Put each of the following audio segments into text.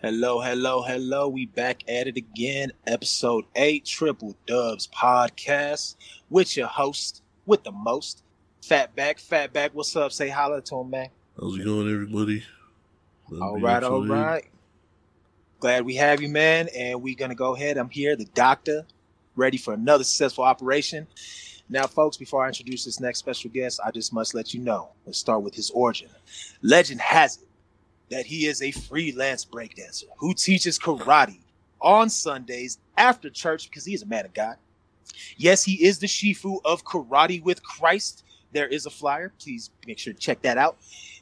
Hello, hello, hello. We back at it again. Episode 8, Triple Dubs Podcast with your host, with the most, Fatback. Fatback, what's up? Say holla to him, man. How's it going, everybody? All right, all right. Glad we have you, man. And we're to go ahead. I'm here, the doctor, ready for another successful operation. Now, folks, before I introduce this next special guest, I just must let you know. Let's start with his origin. Legend has it that he is a freelance breakdancer who teaches karate on Sundays after church because he is a man of God. Yes, he is the Shifu of Karate with Christ. There is a flyer. Please make sure to check that out.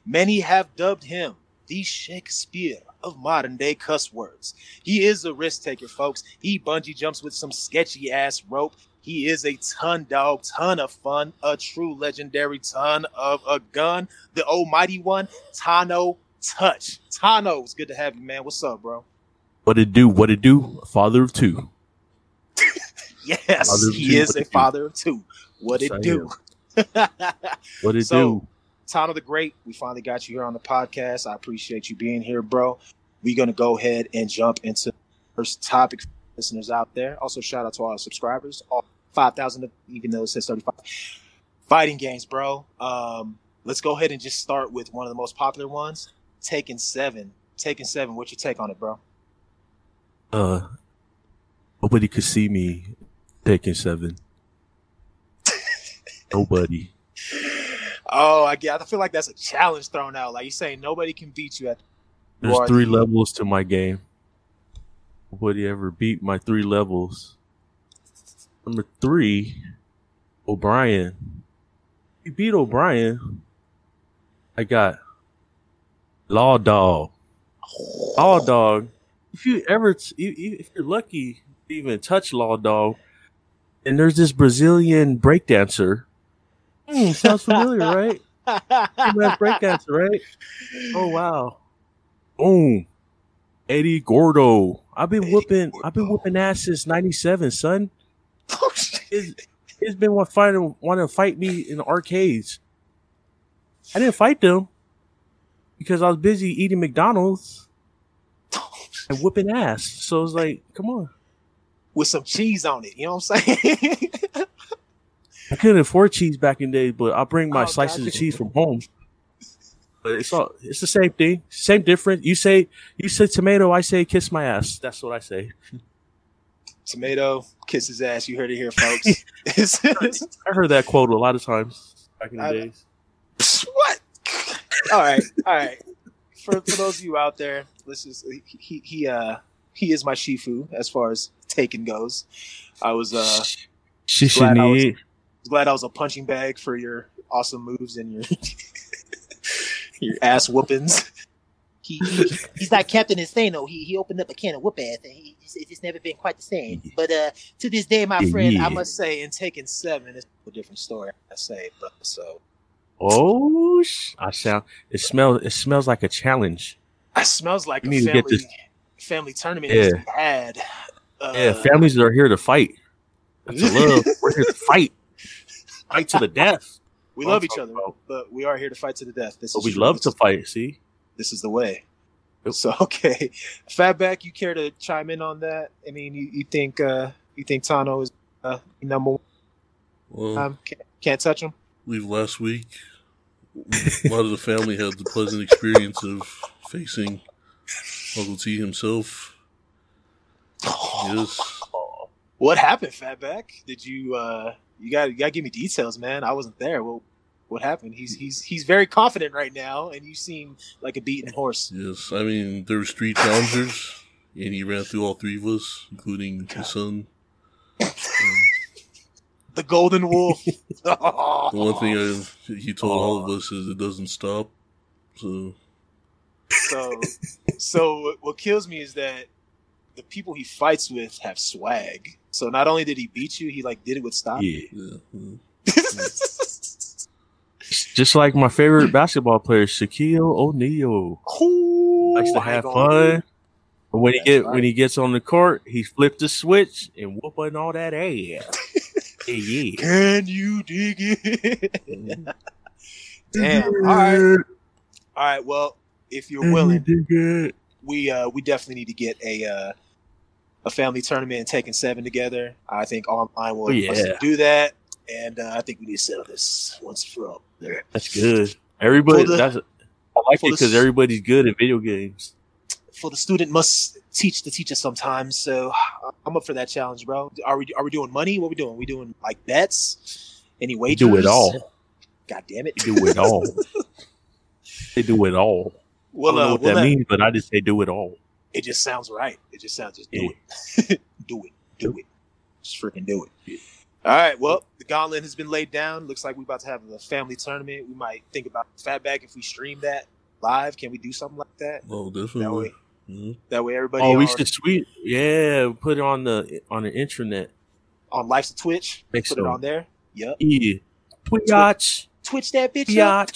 Many have dubbed him the Shakespeare of modern day cuss words. He is a risk taker, folks. He bungee jumps with some sketchy ass rope. He is a ton dog, ton of fun, a true legendary ton of a gun, the almighty one, Tano Touch. Tano, it's good to have you, man. What's up, bro? What it do? What it do? Father of two. yes, of he two, is a it do? father of two. What Yes, it I do? What it So- do? Tano the Great, we finally got you here on the podcast. I appreciate you being here, bro. We're gonna go ahead and jump into the first topic for listeners out there. Also, shout out to all our subscribers, all five thousand, even though it says thirty-five. Fighting games, bro. Um, let's go ahead and just start with one of the most popular ones, Tekken Seven. Tekken Seven. What's your take on it, bro? Uh, nobody could see me taking seven. Nobody. Oh, I get. I feel like that's a challenge thrown out. Like you saying, nobody can beat you at. There's three levels to my game. Nobody ever beat my three levels. Number three, O'Brien. If you beat O'Brien, I got Law Dog. Law Dog. If you ever, t- i- i- if you're lucky, to even touch Law Dog, and there's this Brazilian breakdancer. Hmm, sounds familiar, right? Famous breakdancer, right? Oh wow. Boom. Eddie Gordo. I've been Eddie whooping I've been Gordo. whooping ass since ninety seven, son. Oh, shit. It's, it's been one fighting wanting to fight me in the arcades. I didn't fight them because I was busy eating McDonald's and whooping ass. So it's like, come on. With some cheese on it, you know what I'm saying? I couldn't afford cheese back in the day, but I'll bring my Oh, slices gotcha. of cheese from home. But it's all it's the same thing. Same difference. You say you say tomato, I say kiss my ass. That's what I say. Tomato, kiss his ass. You heard it here, folks. I heard that quote a lot of times back in the I- days. what? All right, all right. For for those of you out there, this is he he uh he is my shifu as far as Tekken goes. I was uh glad I was- Shishini. Glad I was a punching bag for your awesome moves and your your ass whoopings. he, he he's not Captain Insano. He he opened up a can of whoop ass, and he, it's, it's never been quite the same. But uh, to this day, my friend, Yeah. I must say, in Tekken Seven, it's a different story. I say, but so Oh, I sound. It smells. It smells like a challenge. it smells like You a need to family get this- family tournament Yeah. that you had. Uh, yeah, families are here to fight. That's a love. We're here to fight. Fight to the death. we love each other, about. but we are here to fight to the death. This But is we true. love This- to fight. See, This is the way. Yep. So okay, Fatback, you care to chime in on that? I mean, you, you think uh you think Tano is uh, number one? Well, Um, can't, can't touch him. leave last week. A lot of the family had the pleasant experience of facing Uncle T himself. Yes. What happened, Fatback? Did you uh you got you got to give me details, man. I wasn't there. Well, what happened? He's he's he's very confident right now, and you seem like a beaten horse. Yes. I mean, there was three challengers, and he ran through all three of us, including his son. The Golden Wolf. The one thing I, he told all of us is it doesn't stop. So so so what kills me is that the people he fights with have swag. So not only did he beat you, he like did it with style. yeah. Just like my favorite basketball player, Shaquille O'Neal, Ooh, likes to have fun. But when he get right. when he gets on the court, he flipped the switch and whooping all that ass. yeah, yeah. Can you dig it? Damn. All right. All right. Well, if you're willing, we uh we definitely need to get a uh a family tournament and Tekken seven together. I think online will yeah. do that, and uh, I think we need to settle this once for all. There. That's good. Everybody, the- that's I like it because everybody's good at video games. For the student must teach the teacher sometimes. So I'm up for that challenge, bro. Are we are we doing money? What we doing? We doing like bets? Any wagers? do it all. God damn it! Do it all. they do it all. Well, I don't know uh, what we'll that means, but I just say do it all. It just sounds right. It just sounds just do Yeah. it. do it. Do it. Just freaking do it. All right. Well, the gauntlet has been laid down. Looks like we're about to have a family tournament. We might think about Fatback if we stream that live. Can we do something like that? Oh, That definitely. way, Mhm. that way everybody Oh, we should tweet. Yeah, put it on the on the intranet. on Life's Twitch. Make Put it some- on there. Yep. Yeah. Twitch. Twitch that bitch up.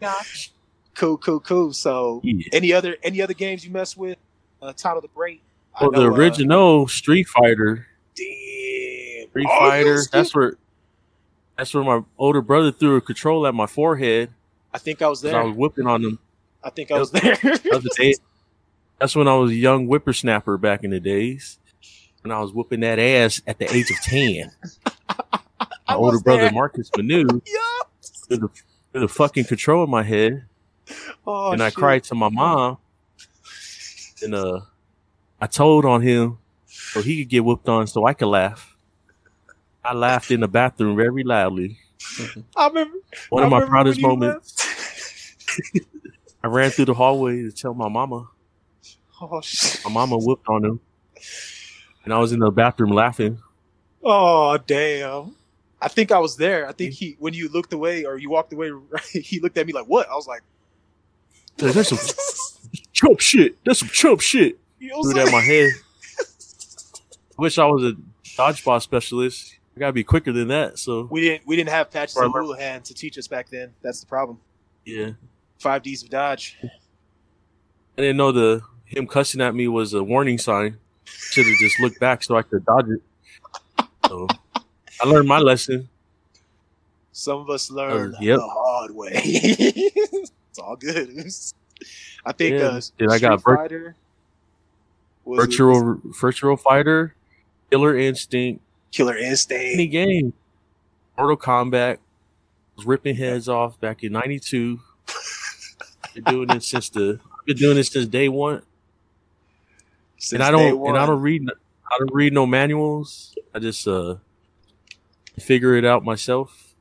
Cool, cool, cool. So, Yeah. any other any other games you mess with? Uh, Title the Great. Well, the know, uh, original Street Fighter. damn. Street Oh, Fighter. That's where. That's where my older brother threw a control at my forehead. I think I was there. I was whipping on him I think I was there. the day. That's when I was a young whippersnapper back in the days. When I was whooping that ass at the age of ten. My older was brother. Marcus Manu Yup. threw the, threw the fucking control in my head. Oh, and I shit. cried to my mom. And uh I told on him so he could get whooped on so I could laugh. I laughed in the bathroom very loudly. I remember One I of my proudest moments. I ran through the hallway to tell my mama. oh shit. My mama whooped on him. And I was in the bathroom laughing. Oh damn. I think I was there. I think he when you looked away or you walked away, right, he looked at me like, "What?" I was like, Like, That's some chump shit. That's some chump shit. You know Threw that in my head. I wish I was a dodgeball specialist. I gotta be quicker than that. So We didn't we didn't have Patches Or I and learned- Houlihan to teach us back then. That's the problem. yeah. Five D's of dodge. I didn't know the him cussing at me was a warning sign. Should have just looked back so I could dodge it. So I learned my lesson. Some of us learn yep. the hard way. it's all good. I think Yeah. uh, Dude, I got vir- Fighter Virtual Virtual Fighter, Killer Instinct, Killer Instinct, any game. Mortal Kombat was ripping heads off back in '92. Been doing this since the been doing this since day one, Since and I don't and I don't read I don't read no manuals. I just uh figure it out myself.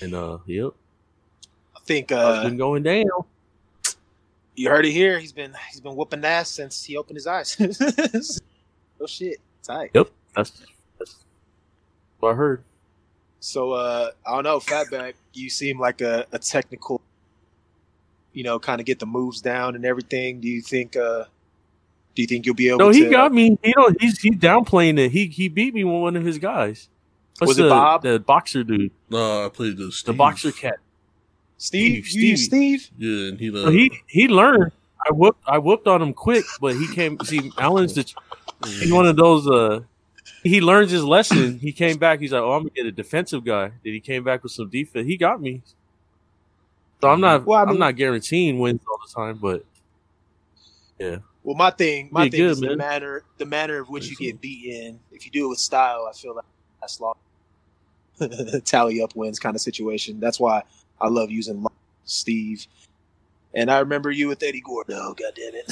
And uh, yep, think I've uh, been going down. you heard it here. He's been he's been whooping ass since he opened his eyes. oh shit, tight. Yep, that's that's what I heard. So uh, I don't know, Fatback. You seem like a, a technical, you know, kind of get the moves down and everything. Do you think? uh Do you think you'll be able? To No, to, he got me. You know, he's he's downplaying it. He he beat me with one of his guys. What's Was it the, Bob? the boxer dude? No, I played the The boxer cat. Steve. Steve, You use Steve. Yeah, and he So he he learned. I whooped I whooped on him quick, but he came. See, Alan's the, he's one of those. Uh, he learns his lesson. He came back. He's like, "Oh, I'm gonna get a defensive guy." Then he came back with some defense. He got me. So I'm not. Well, I I mean- am not guaranteeing wins all the time, but yeah. Well, my thing, my thing good, is the man. manner, the manner of which you Thank you. get beaten. If you do it with style, I feel like that's long. Tally up wins kind of situation. That's why I love using Steve. And I remember you with Eddie Gordo. Oh, god damn it!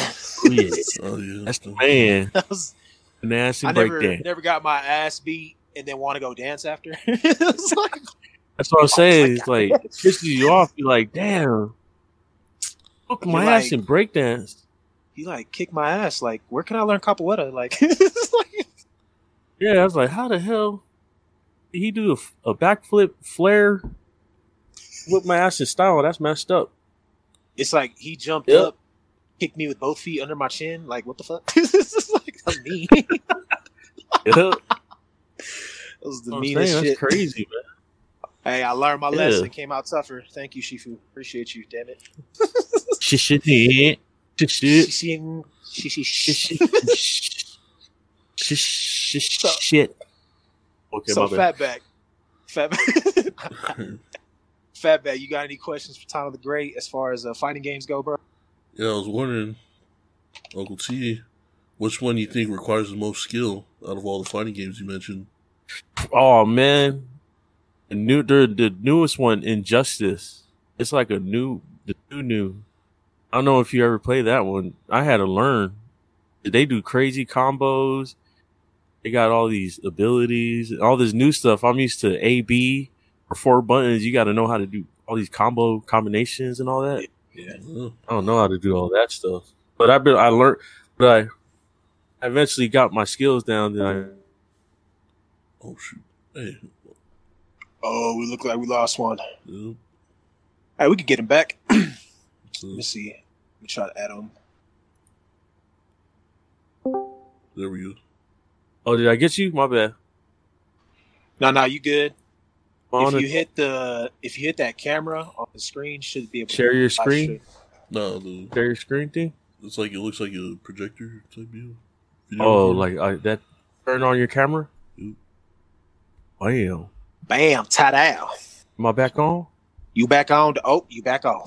yeah, Oh yeah, that's the man. That was- Nasty I never, breakdown. never got my ass beat and then want to go dance after. It's like, That's what I'm saying. It's my like it pisses you off. You're like, damn. Look my You're ass like- in breakdance. he like kick my ass. Like, where can I learn capoeira? Like, like Yeah, I was like, how the hell did he do a, a backflip flare with my ass in style? That's messed up. it's like he jumped Yep. up, kicked me with both feet under my chin. Like, what the fuck? This is like that's me. Yeah, That was the I'm meanest saying, shit. that's crazy, man. Hey, I learned my Yeah. lesson. Came out tougher. Thank you, Shifu. Appreciate you. Damn it. Shit, shit, yeah. Shit. She, she, she, she, Shit. Shit. Shit. Okay, so my bad. fatback, fatback, fatback. You got any questions for Tyler the Great as far as uh, fighting games go, bro? Yeah, I was wondering, Uncle T, which one you think requires the most skill out of all the fighting games you mentioned? Oh man, the new the, the newest one, Injustice. It's like a new the new new. I don't know if you ever played that one. I had to learn. They do crazy combos. They got all these abilities, all this new stuff. I'm used to A B or four buttons. You got to know how to do all these combo combinations and all that. Yeah. Oh, I don't know how to do all that stuff. But I've been I learned but I eventually got my skills down then I oh shoot. Hey, Oh, we look like we lost one. yeah, Hey, we could get him back. Mm. Let me see. Let me try to add him. there we go. Oh, did I get you? My bad. No, no, you good. On if it. you hit the if you hit that camera on the screen, should be able to Share your screen? No, the share your screen thing? it's like it looks like a projector type deal. Video Oh, recorder. like I, that turn on your camera? Yep. Damn. Bam, tie down. Am I back on? You back on? Oh, you back on,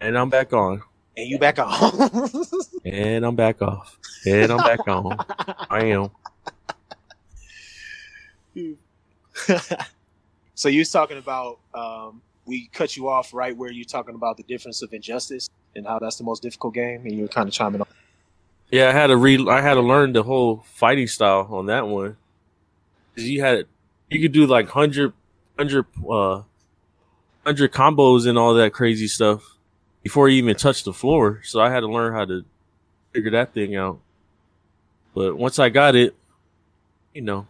And I'm back on. and you back on. And I'm back off. And I'm back on. I am. so you was talking about um, we cut you off right where you're talking about the difference of injustice and how that's the most difficult game, and you were kind of chiming on. Yeah, I had to read. I had to learn the whole fighting style on that one. you had, you could do like hundred, hundred, uh, hundred combos and all that crazy stuff before you even touched the floor. So I had to learn how to figure that thing out. But once I got it, you know,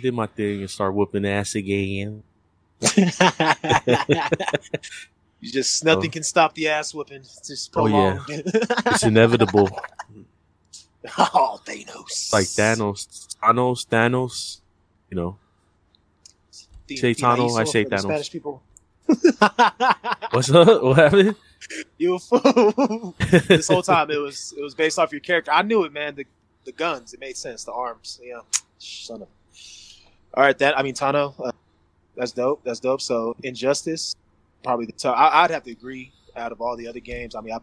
did my thing and start whooping ass again. you just nothing Oh. can stop the ass whooping. It's just Oh, yeah. It's inevitable. oh, Thanos. like Thanos, Thanos, Thanos. You know, Th- Say Thanos, I say Thanos. Spanish people. what's up? What happened? you a fool. this whole time it was it was based off your character. I knew it, man. The the guns, it made sense. The arms, yeah. Son of. All right, that I mean Tano, uh, that's dope. That's dope. So Injustice, probably the top. I, I'd have to agree. Out of all the other games, I mean, I,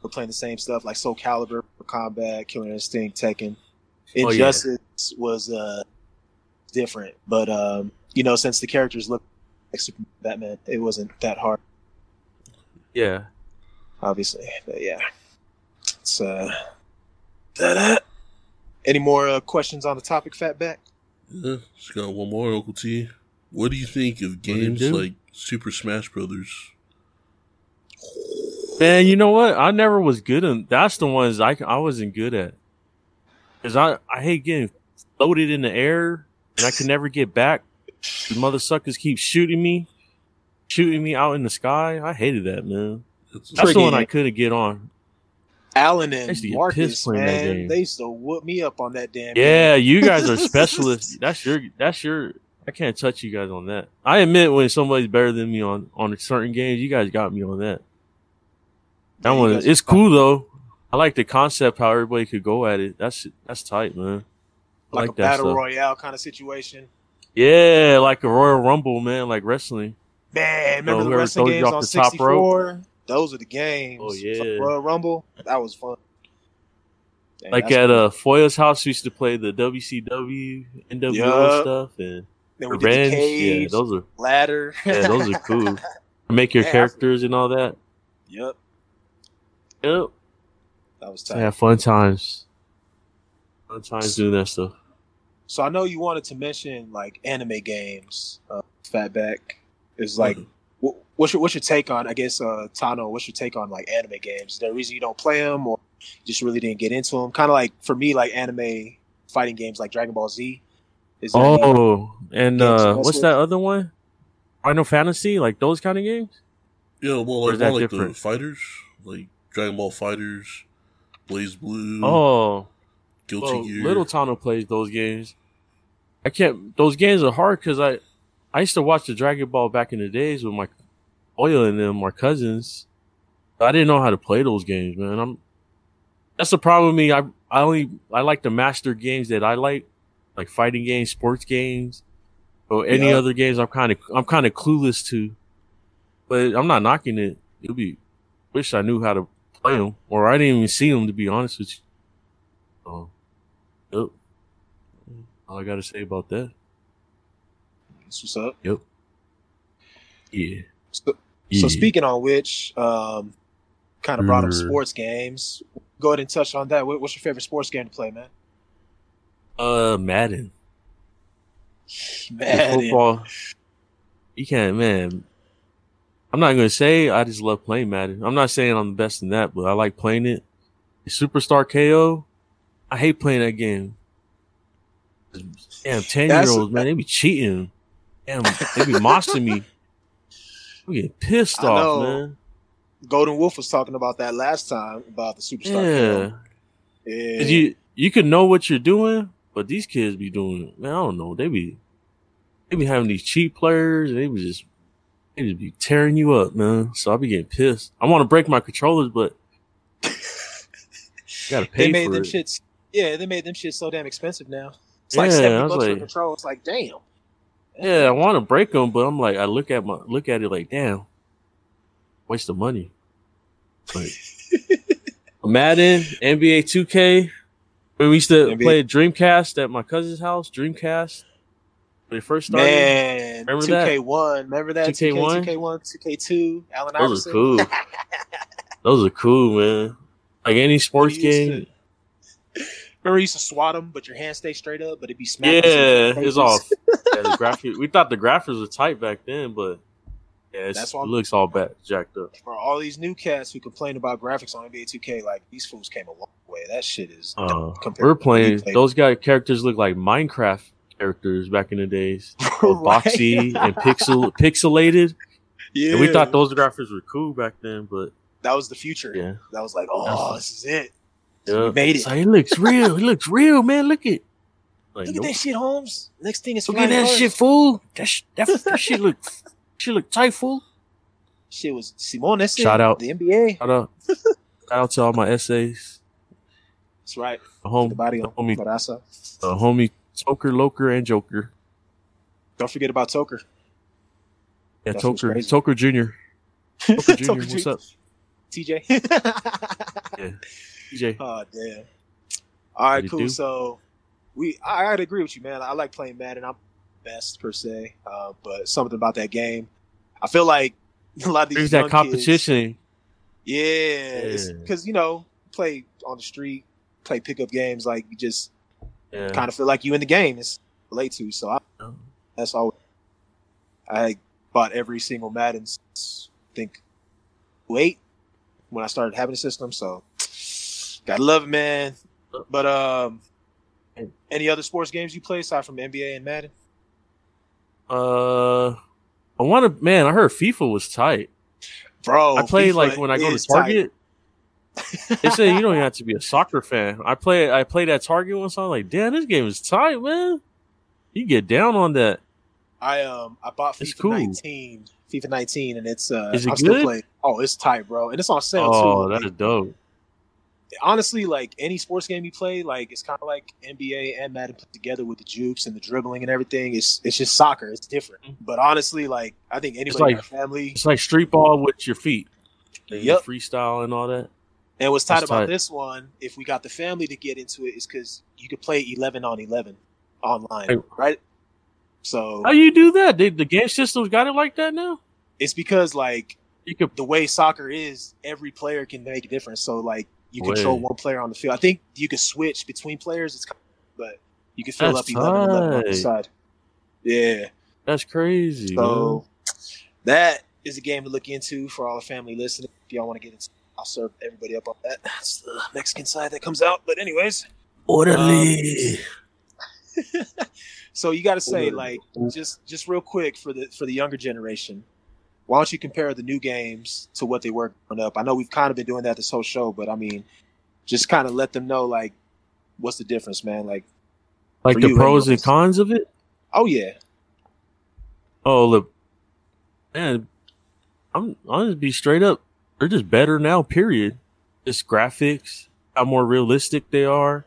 we're playing the same stuff like Soul Calibur, Combat, Killer Instinct, Tekken. Oh, yeah. Injustice was uh different, but um, you know, since the characters look like Superman, Batman, it wasn't that hard Yeah. obviously. But yeah, it's uh, that. Any more uh, questions on the topic, Fatback? Yeah, just got one more, Uncle T. What do you think of games do? like Super Smash Brothers? Man, you know what? I never was good in. That's the ones I I wasn't good at. Cause I I hate getting floated in the air and I can never get back. The mother suckers keep shooting me, shooting me out in the sky. I hated that, man. It's That's the one I couldn't get on. I and used to get Marcus, man, they used to whoop me up on that damn. Yeah, game. you guys are specialists. That's your. That's your. I can't touch you guys on that. I admit when somebody's better than me on on certain games, you guys got me on that. That Yeah, one, it's cool though. I like the concept how everybody could go at it. That's that's tight, man. I like, like a that battle stuff. royale kind of situation. Yeah, like a Royal Rumble, man, like wrestling. Man, remember Oh, the whoever wrestling games off on the rope? 64? Those are the games. Oh, Like yeah. Royal Rumble. That was fun. Dang, Like at uh Foyle's house, we used to play the WCW, NWO Yup. stuff, and then we did the Revenge. Yeah, those are ladder. yeah, those are cool. Make your Yeah, I- characters and all that. yep, Yep. that was I tight. have fun times. Fun times doing that stuff. So I know you wanted to mention like anime games. Uh, Fatback is like, wh- what's your what's your take on? I guess uh, Tano, what's your take on like anime games? Is there a reason you don't play them, or you just really didn't get into them? Kind of like for me, like anime fighting games like Dragon Ball Z. Is there any- Oh, and uh, what's with? that other one? Final Fantasy, like those kind of games. yeah, well, like more like the fighters, like Dragon Ball Fighters, BlazBlue, Oh, Guilty well, Gear. Little Tano plays those games. I can't. Those games are hard because I, I used to watch the Dragon Ball back in the days with my oil and them, my cousins. I didn't know how to play those games, man. I'm, that's the problem with me. I I only I like the master games that I like, like fighting games, sports games, or any Yeah. other games. I'm kind of I'm kind of clueless to, but I'm not knocking it. It'll be wish I knew how to play them, or I didn't even see them to be honest with you. Oh, yep. All I got to say about that. That's what's up. Yep. Yeah. So, yeah. so speaking on which, um, kind of brought up Mm. sports games. Go ahead and touch on that. What's your favorite sports game to play, man? uh, Madden. Man, football. You can't, man. I'm not gonna say I just love playing Madden. I'm not saying I'm the best in that, but I like playing it. Superstar KO. I hate playing that game. Damn, ten year olds, man, they be cheating. Damn, they be mossing me. I'm getting pissed I off, know. man. Golden Wolf was talking about that last time about the superstar. Yeah, yeah. you you can know what you're doing, but these kids be doing. Man, I don't know. They be they be having these cheap players, and they be just they just be tearing you up, man. So I be getting pissed. I want to break my controllers, but gotta pay they made for them it. shits. Yeah, they made them shits so damn expensive now. It's Yeah, like seventy bucks for like- a control. It's like damn. Yeah, I want to break them, but I'm like, I look at my look at it like, damn, waste of money. Like Madden, NBA 2K. When we used to NBA. play Dreamcast at my cousin's house, Dreamcast. When it first started, Man, Remember two that? K one. Remember that 2K1? Two K one, two K two. Allen those are cool. those are cool, man. Like any sports used to- game. Remember, you used to swat them, but your hand stay straight up, but it'd be smacking. Yeah, it's all. Yeah, the graphic. We thought the graphics were tight back then, but yeah, it's, That's it looks all bad, jacked up. For all these new cats who complain about graphics on NBA 2K, like these fools came a long way. That shit is. Uh, we're playing. Those guy characters look like Minecraft characters back in the days, Right. boxy and pixel pixelated. Yeah, And we thought those graphics were cool back then, but that was the future. yeah, That was like, oh, this is it. Yeah. We made it. It's like, it looks real. It looks real, man. Look at. Like, Look nope. at that shit, Holmes. Next thing is Look at that cars. shit, fool. That, sh- that, that shit look, shit look tight, fool. Shit was Simone. That's it. Shout out. the NBA. Shout out, shout out to all my essays. That's right. The home, The body on homie, Barasa. the homie, Toker, Loker, and Joker. Don't forget about Toker. Yeah, That's what's Toker. Toker Jr. Toker Jr. Toker What's Jr. up, TJ. DJ? Oh damn. All right, cool. do? So we I gotta agree with you, man. I like playing Madden. I'm best per se, uh, but something about that game. I feel like a lot of these There's young that competition. Kids, yeah, because you know, play on the street, play pickup games. Like you just Yeah. kind of feel like you in the game. It's relate to. So I, that's all. I bought every single Madden. Since, I think wait when I started having a system. So gotta love it, man. But um, any other sports games you play aside from NBA and Madden? Uh, I want to. Man, I heard FIFA was tight. Bro, I play FIFA like when I go to. Target. They say you don't even have to be a soccer fan. I play. I played at Target once. I'm like, damn, this game is tight, man. You get down on that. I um I bought It's FIFA cool. 19, FIFA 19, and it's uh Is it I'm still good? playing. Oh, it's tight, bro, and it's on sale Oh, too. Oh, that is dope. Honestly, like any sports game you play, like it's kind of like NBA and Madden put together with the jukes and the dribbling and everything. It's it's just soccer. It's different. Mm-hmm. But honestly, like I think anybody like- in our family. It's like street ball with your feet. And Yep. Freestyle and all that. And what's tight That's about tight. this one, if we got the family to get into it, is because you could play eleven on eleven online, Hey. right? So How you do that? They, the game systems got it like that now. it's because like You could. the way soccer is, every player can make a difference. So like you Way. control one player on the field. I think you can switch between players. It's kind of, but you can fill That's up 11, 11 on the side. Yeah. That's crazy. man. So that is a game to look into for all the family listening. If y'all want to get into, it, I'll serve everybody up on that. That's the Mexican side that comes out. But anyways, Orderly. Um, so you got to say like just just real quick for the for the younger generation. Why don't you compare the new games to what they were growing up? I know we've kind of been doing that this whole show, but I mean, just kind of let them know like what's the difference, man. Like, like the pros and cons of it. oh yeah, Oh, look, man, I'm I'll just be straight up. They're just better now. Period. Just graphics, how more realistic they are,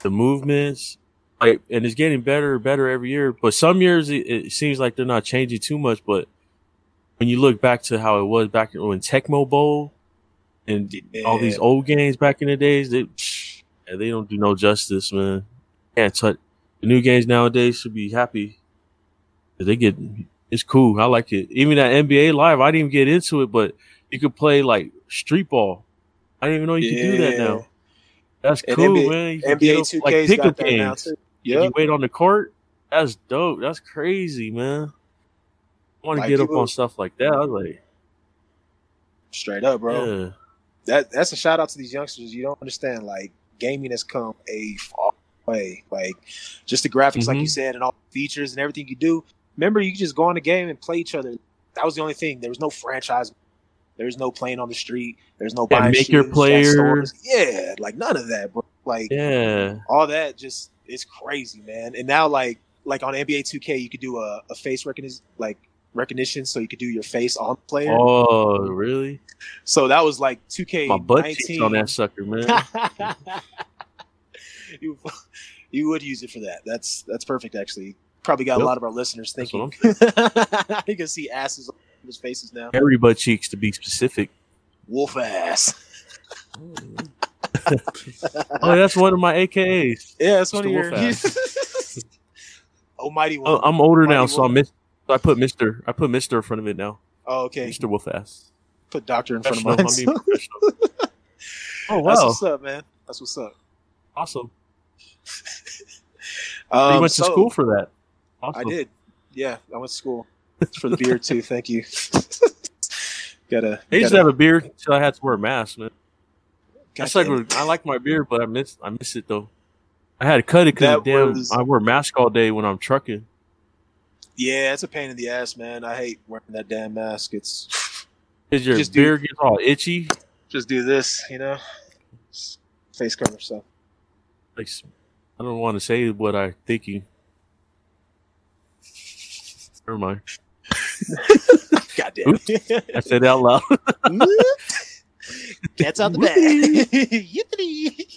the movements, like, and it's getting better better every year. But some years it, it seems like they're not changing too much. But when you look back to how it was back when Tecmo Bowl and all these old games back in the days, they yeah, they don't do no justice, man. Can't touch the new games nowadays. Should be happy. They get it's cool. I like it. Even that NBA Live, I didn't even get into it, but you could play like street ball. I didn't even know you could do that Yeah. now. That's And cool, NBA man. You can NBA up, 2K's like got that now games. too. Yep. You wait on the court. That's dope. That's crazy, man. I want to Like, get up on stuff like that. I was like, Straight up, bro. yeah. That that's a shout out to these youngsters. You don't understand. Like gaming has come a far way. Like just the graphics, like Mhm. you said, and all the features and everything you do. Remember, you could just go on the game and play each other. That was the only thing. There was no franchise. There was no playing on the street. There's no buying make your shoes at player. Yeah, like none of that, bro. Like Yeah. all that just it's crazy, man. And now like like on NBA 2K, you could do a, a face recognition like recognition, so you could do your face on the player. Oh, really? So that was like 2K. My butt cheeks on that sucker, man. you you would use it for that. That's that's perfect actually. Probably got Yep. a lot of our listeners thinking. you can see asses on people's faces now. Hairy butt cheeks, to be specific. Wolf ass. Oh, that's one of my AKAs. Yeah, that's one of your Almighty oh, one. Oh, I'm older now, Mighty so I miss. So I put Mister. I put Mister in front of it now. oh, okay. Mister Wolf ass. Put doctor in front of Professional. mine. I mean, professional. Oh That's wow, what's up, man. That's what's up. awesome. Um, you went so- to school for that. I did. Yeah, I went to school for the beard too. Thank you. gotta. I used gotta- to have a beard until I had to wear a mask, man. That's like I like my beard, but I miss I miss it though. I had to cut it because damn, was- I wear a mask all day when I'm trucking. Yeah, it's a pain in the ass, man. I hate wearing that damn mask. It's Cause your Just do- beard gets all itchy. just do this, you know, face cover stuff. Like I don't want to say what I'm thinking. Never mind. Goddamn. Oops. I said it out loud. Cats out the bag. Yippee.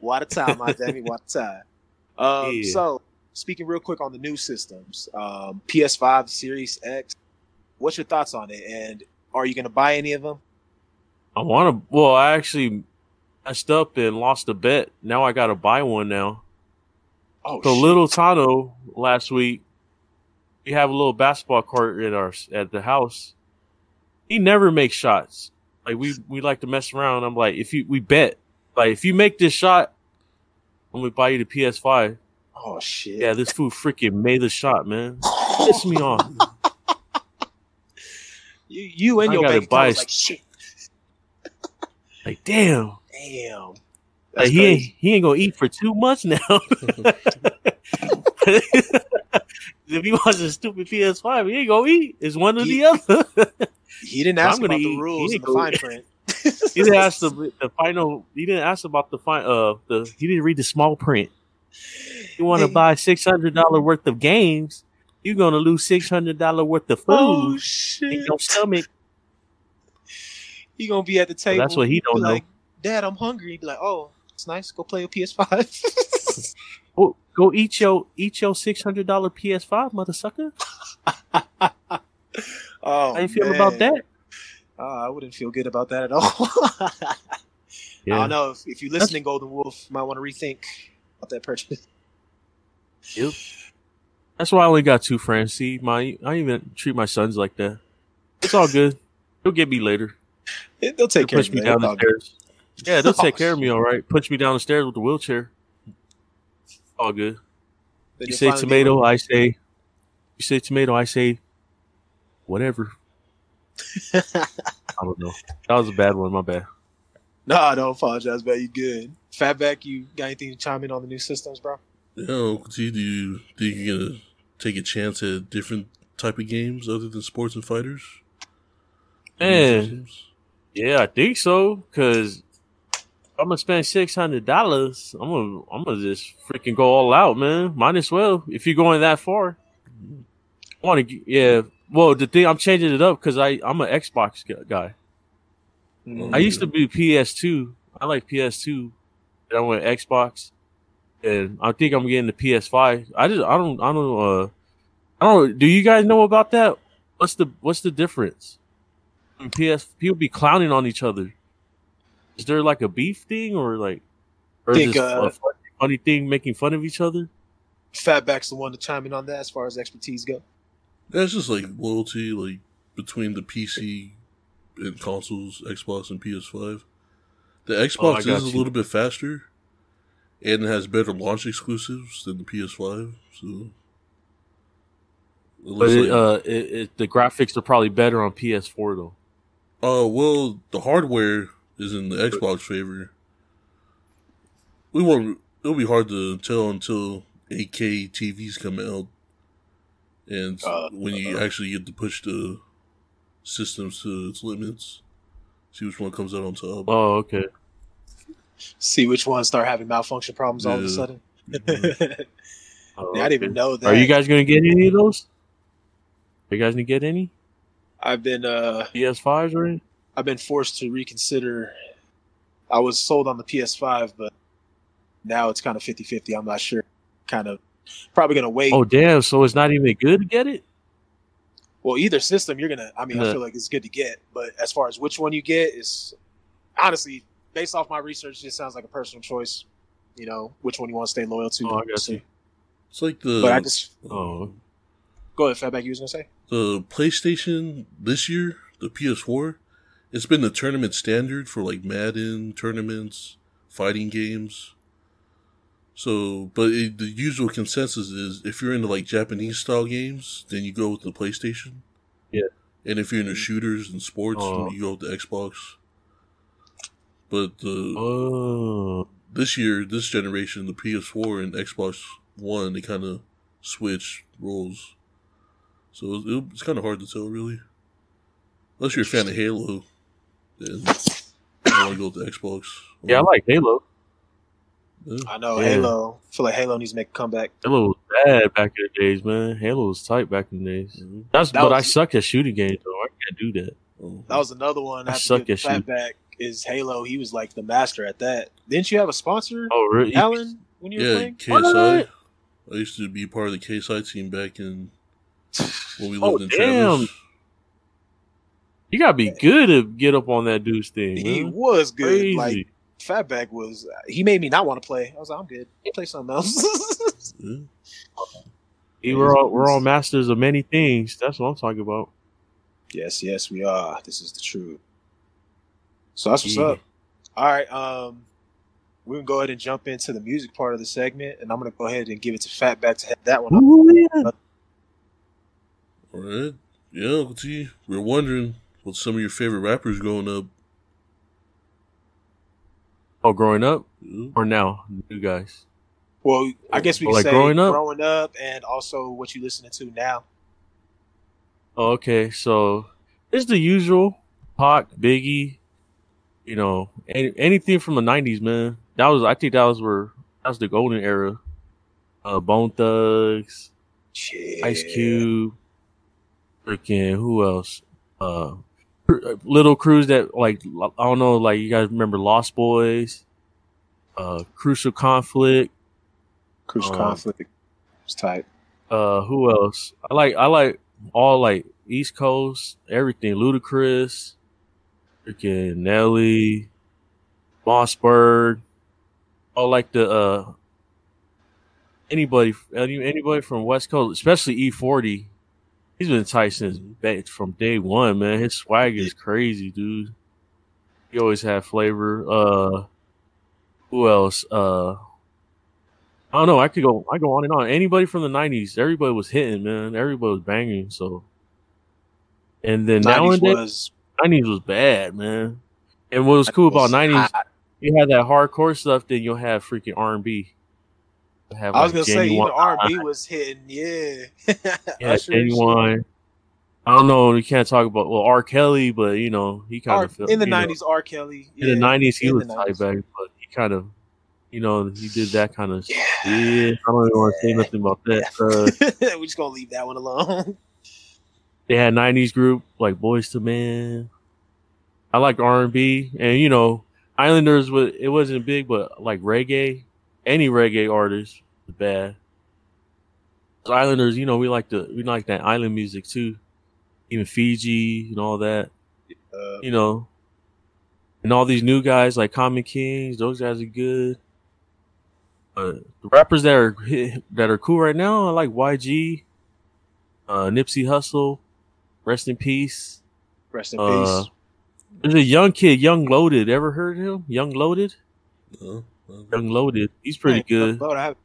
what a time, my Demi. What a time. Um, Yeah. So, speaking real quick on the new systems, um, PS5, Series X. What's your thoughts on it? And are you going to buy any of them? I want to. Well, I actually messed up and lost a bet. Now I got to buy one now. Oh, So shit. little Tano last week, we have a little basketball court at our at the house. He never makes shots. Like we we like to mess around. I'm like, if you we bet, like if you make this shot, I'm gonna buy you the PS5. Oh shit. Yeah, this fool freaking made the shot, man. Piss me off. You, you and I your bank buy like shit. Like damn. Damn. Like he ain't he ain't gonna eat for two months now. if he wants a stupid PS5, he ain't gonna eat. It's one or He- the other. He didn't ask about eat- the rules he and the fine print. he didn't ask the the final. He didn't ask about the fine. Uh, the he didn't read the small print. You want to buy six hundred dollar worth of games? You're gonna lose six hundred dollar worth of food. Oh in your stomach. He gonna be at the table. that's what he don't know. like, Dad, I'm hungry. He'd be like, Oh, it's nice. Go play a PS5. Go, go eat your eat your six hundred dollar PS5, mother sucker. oh, How you feel about that? Uh, I wouldn't feel good about that at all. I don't know if, if you're listening, Golden Wolf, you might want to rethink about that purchase. That's why I only got two friends. See, my I even treat my sons like that. It's all good. He'll get me later. It, they'll take They'll care push of me down the stairs. Yeah, they'll take care of me all right. Punch me down the stairs with the wheelchair. All good. Then You say tomato, I say. You say tomato, I say. Whatever. I don't know. That was a bad one. My bad. No, I don't apologize, but You good? Fatback, you got anything to chime in on the new systems, bro? Yeah, know, T, do you think you're gonna take a chance at different type of games other than sports and fighters? Man. Yeah, I think so. Cause I'm gonna spend six hundred dollars. I'm gonna, I'm gonna just freaking go all out, man. Might as well if you're going that far. I want to, yeah. Well, the thing I'm changing it up because I I'm an Xbox guy. Mm-hmm. I used to be PS2. I like PS2, and I went Xbox, and I think I'm getting the PS5. I just I don't I don't uh I don't. Do you guys know about that? What's the what's the difference? PS people be clowning on each other. Is there like a beef thing or like or Think, is this uh, a funny, funny thing making fun of each other? Fatback's the one to chime in on that as far as expertise go. That's just like loyalty, like between the PC and consoles, Xbox and PS5. The Oh, Xbox got is a little bit faster, and it has better launch exclusives than the PS5. So, it But it, like- uh, it, it, the graphics are probably better on PS4 though. Uh, well, the hardware is in the Xbox favor. We won't. It'll be hard to tell until 8K TVs come out, and Uh, when you actually get to push the systems to its limits, see which one comes out on top. Oh, okay. See which ones start having malfunction problems all of a Yeah. sudden. Oh, I didn't even know that. Are you guys gonna get any of those? Are you guys gonna get any I've been uh PS5s or anything? I've been forced to reconsider. I was sold on the PS5, but now it's kind of 50-50. I'm not sure. Kind of probably gonna wait. Oh, damn! So it's not even good to get it. Well, either system you're gonna. I mean, I feel like it's good to get, but as far as which one you get is honestly based off my research, it just sounds like a personal choice. You know, which one you want to stay loyal to. Oh, I got you. It's like the But I just Oh, go ahead, Fatback. You was gonna say? the PlayStation this year, the PS4, it's been the tournament standard for like Madden tournaments, fighting games. So, but it, the usual consensus is if you're into like Japanese style games, then you go with the PlayStation. Yeah. And if you're into shooters and sports, Oh. you go with the Xbox. But the oh, this year, this generation, the PS4 and Xbox One, they kind of switch roles. So it, it's kind of hard to tell, really. Unless you're a fan of Halo, then I want to go with the Xbox. yeah, I like Halo. Yeah. I know Yeah. Halo. I feel like Halo needs to make a comeback. Halo was bad back in the days, man. Halo was tight back in the days. Mhm. That's That but I suck at shooting games though. I can't do that. Oh. That was another one. I I suck at shooting. Fatback is Halo. He was like the master at that. Didn't you have a sponsor, Oh, really? Alan, when you were yeah, playing? KSI. I used to be part of the KSI team back in when we Oh, lived in damn. Travis. You gotta be good to get up on that dude's thing. He man. was good. Crazy. Like Fatback was. He made me not want to play. I was like, I'm good. Play something else. Yeah. Hey, we're all we're all masters of many things. That's what I'm talking about. yes, yes, we are. This is the truth. So that's what's Yeah. up. All right. Um, we can go ahead and jump into the music part of the segment, and I'm gonna go ahead and give it to Fatback to head that one up. Ooh, yeah. All right. Yeah, Uncle T. We're wondering what some of your favorite rappers growing up. Oh, growing up Yeah. or now, you guys. Well, I guess we Well, can like say growing up? growing up, and also what you listening to now. Oh, okay, so it's the usual Pac, Biggie, you know, any, anything from the '90s, man. That was, I think, that was where that was the golden era. Uh, Bone Thugs, Shit. Ice Cube, freaking who else? Uh, Little Crews that like I don't know, like you guys remember Lost Boys, uh, Crucial Conflict. Crucial Um, conflict. It's tight. Uh, who else? I like I like all like East Coast, everything. Ludacris, freaking Nelly, Mossberg. All like the uh anybody any, anybody from West Coast, especially E forty. He's been tight since back from day one, man. His swag is crazy, dude. He always had flavor. Uh who else? Uh I don't know. I could go. I go on and on. Anybody from the '90s, everybody was hitting, man. Everybody was banging. So, and then 90s nowadays, was '90s was bad, man. And what was cool about '90s, you had that hardcore stuff. Then you'll have freaking R&B. I was like gonna say even R and B was hitting. Yeah. Yeah, and genuine. I don't know. You can't talk about well R. Kelly, but you know he kind R- of in the nineties, R. Kelly. in the nineties he in was tight 90s. back, but he kind of, you know, he did that kind of. Yeah. Yeah, I don't even want to say nothing about that. Uh, We're just gonna leave that one alone. They had '90s group like Boyz II Men. I like R and B, and you know, Islanders was it wasn't big, but like reggae, any reggae artist was bad. Islanders, you know, we like the we like that island music too, even Fiji and all that. Uh, You know, and all these new guys like Common Kings, those guys are good. Uh, the rappers that are that are cool right now, I like YG, uh, Nipsey Hussle, rest in peace. rest in Uh, peace. there's a young kid, Young Loaded. Ever heard of him? Young Loaded, No, no. Young Loaded. He's pretty Hey, good. Lord, I have-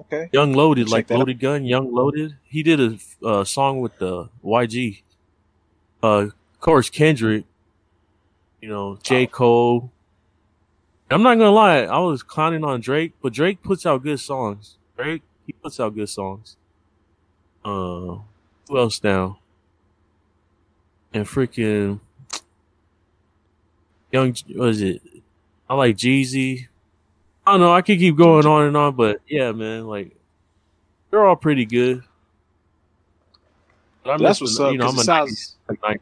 okay. Young Loaded, Check like that out. Loaded Gun, Young Loaded. He did a uh, song with the YG. Uh, of course, Kendrick. You know, J. Oh. Cole. I'm not gonna lie, I was clowning on Drake, but Drake puts out good songs. Drake, he puts out good songs. Uh, who else now? And freaking Young, what is it? I like Jeezy. I don't know. I could keep going on and on, but yeah, man, like they're all pretty good. But I'm That's what's up. You know, I'm a sounds, 90s, like 90s.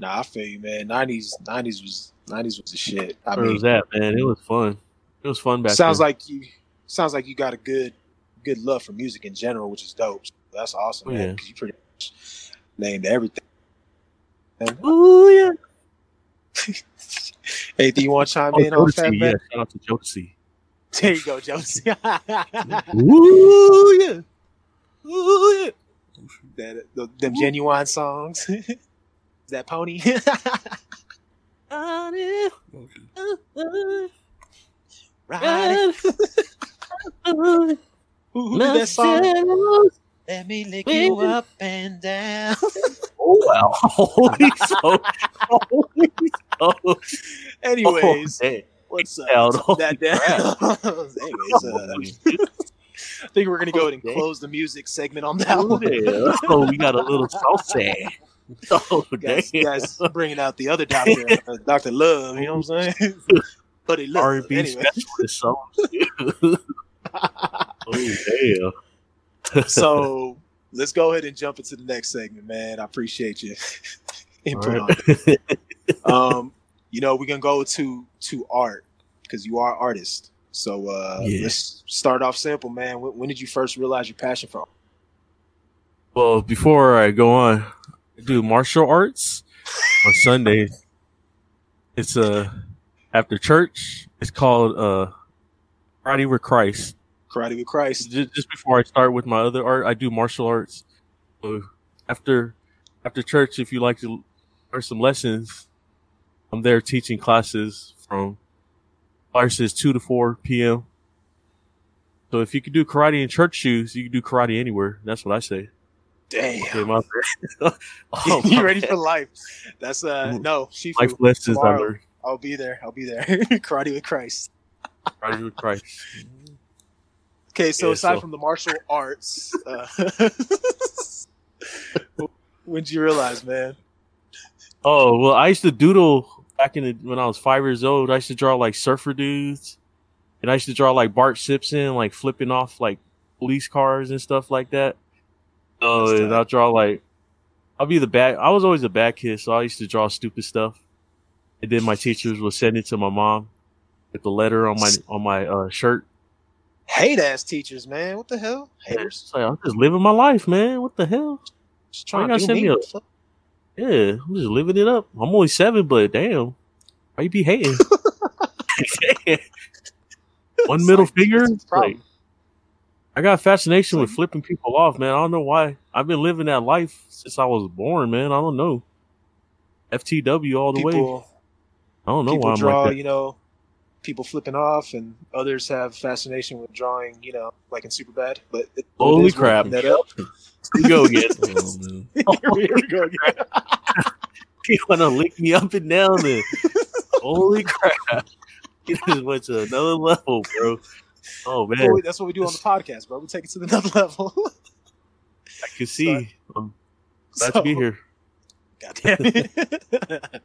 nah, I feel you, man. Nineties, nineties was nineties was the shit. I Where mean, was that, man? It was fun. It was fun back sounds then. like you sounds like you got a good good love for music in general, which is dope. That's awesome, Oh, man. yeah. you pretty much named everything. And Ooh yeah. anything you want to chime Oh, in on, Jodeci, Fat yeah. Man? Shout out to Jodeci. There you go, Josie. Ooh yeah. Ooh yeah. that the, them Ginuwine songs. Is that pony. Okay. right. Who, who did that song? Let me lick you up and down. Oh wow! Holy so, holy so. Anyways, Oh, damn. what's up? Hell, that, that, anyways, uh, I think we're gonna go ahead and close the music segment on that Oh, one. damn. Oh, we got a little saucy. Oh guys, damn! guys bringing out the other doctor, uh, Doctor Love. You know what I'm saying? But he R love. and B Anyway, specialist oh damn! So let's go ahead and jump into the next segment, man. I appreciate you Alright. Um, you know, we're gonna go to to art because you are an artist. So uh, Yeah. let's start off simple, man. When, when did you first realize your passion for? Well, before I go on, I do martial arts on Sundays. It's uh after church. It's called uh Friday with Christ. Karate with Christ? just, just before I start with my other art, I do martial arts. So after after church, if you like to learn some lessons, I'm there teaching classes from classes two to four p.m. So if you can do karate in church shoes, you can do karate anywhere. That's what I say. Damn, Okay, my oh, you ready for life? That's uh Mhm. no Shifu. life lessons I tomorrow. learned? I'll be there. I'll be there. Karate with Christ. Karate with Christ. Okay, so aside from the martial arts, uh, when did you realize, man? Oh well, I used to doodle back in the, when I was five years old. I used to draw like surfer dudes, and I used to draw like Bart Simpson, like flipping off like police cars and stuff like that. Oh, That's and. I'll draw like I'll be the bad. I was always a bad kid, so I used to draw stupid stuff, and then my teachers would send it to my mom with the letter on my on my uh, shirt. Hate ass teachers, man. What the hell? Haters. Like I'm just living my life, man. What the hell? Just trying to send me. me a- What the fuck? Yeah, I'm just living it up. I'm only seven, but damn, why you be hating? One It's middle like, finger. what's the problem? Like, I got a fascination with flipping people off, man. I don't know why. I've been living that life since I was born, man. I don't know. FTW all the way. I don't know why I'm draw, like that. you know, people flipping off, and others have fascination with drawing, you know, like in Superbad. But it, Holy it is crap. That up. Oh, here we go again. Oh man. Here we go again. you want to lick me up and down then? Holy crap! You just went to another level, bro. Oh man, That's what we- That's what we do on the podcast, bro. We take it to the another level. I can see. I'm glad So- to be here. God damn it.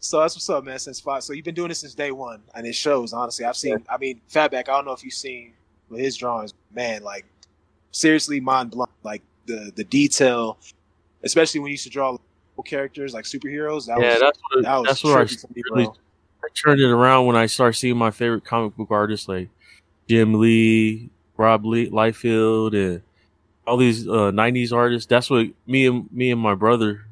So that's what's up, man. Since five, so you've been doing this since day one, and it shows. Honestly, I've seen. I mean, Fatback. I don't know if you've seen with his drawings, man. Like seriously, mind blowing. Like the the detail, especially when you used to draw characters like superheroes. That yeah, was, that's what. that was that's where I me, really. I turned it around when I started seeing my favorite comic book artists like Jim Lee, Rob Lee, Liefeld, and all these uh, '90s artists. That's what me and me and my brother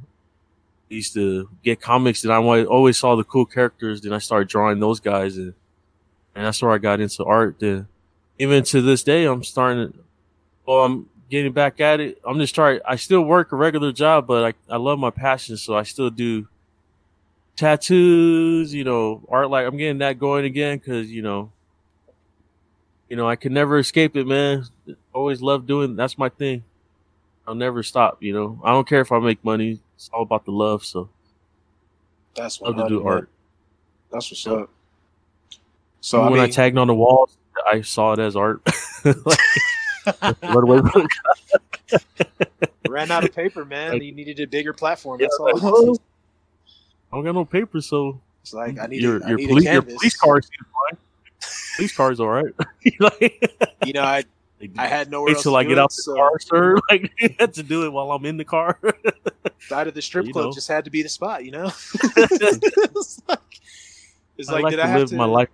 used to get comics. And I always saw the cool characters. Then I started drawing those guys, and and that's where I got into art. Then even to this day, I'm starting. To, well, I'm getting back at it. I'm just trying. I still work a regular job, but I I love my passion, so I still do tattoos. You know, art. Like I'm getting that going again because you know, you know, I can never escape it, man. Always love doing. That's my thing. I'll never stop. You know, I don't care if I make money. It's all about the love. So that's what love to do man. art. That's what's Yep. up. So when I I tagged on the wall, I saw it as art. Like, run away ran out of paper, man. Like- you needed a bigger platform. Yeah, That's all. well, I don't got no paper, so It's like I need your a, I your, need police, a your police car seems fine. Police car's all right. You know, I I had nowhere wait else till to I do get it, out the so car, sir. Like you had to do it while I'm in the car. side of the strip You club know. just had to be the spot. You know, it's like, it's like like did to I have live to my life.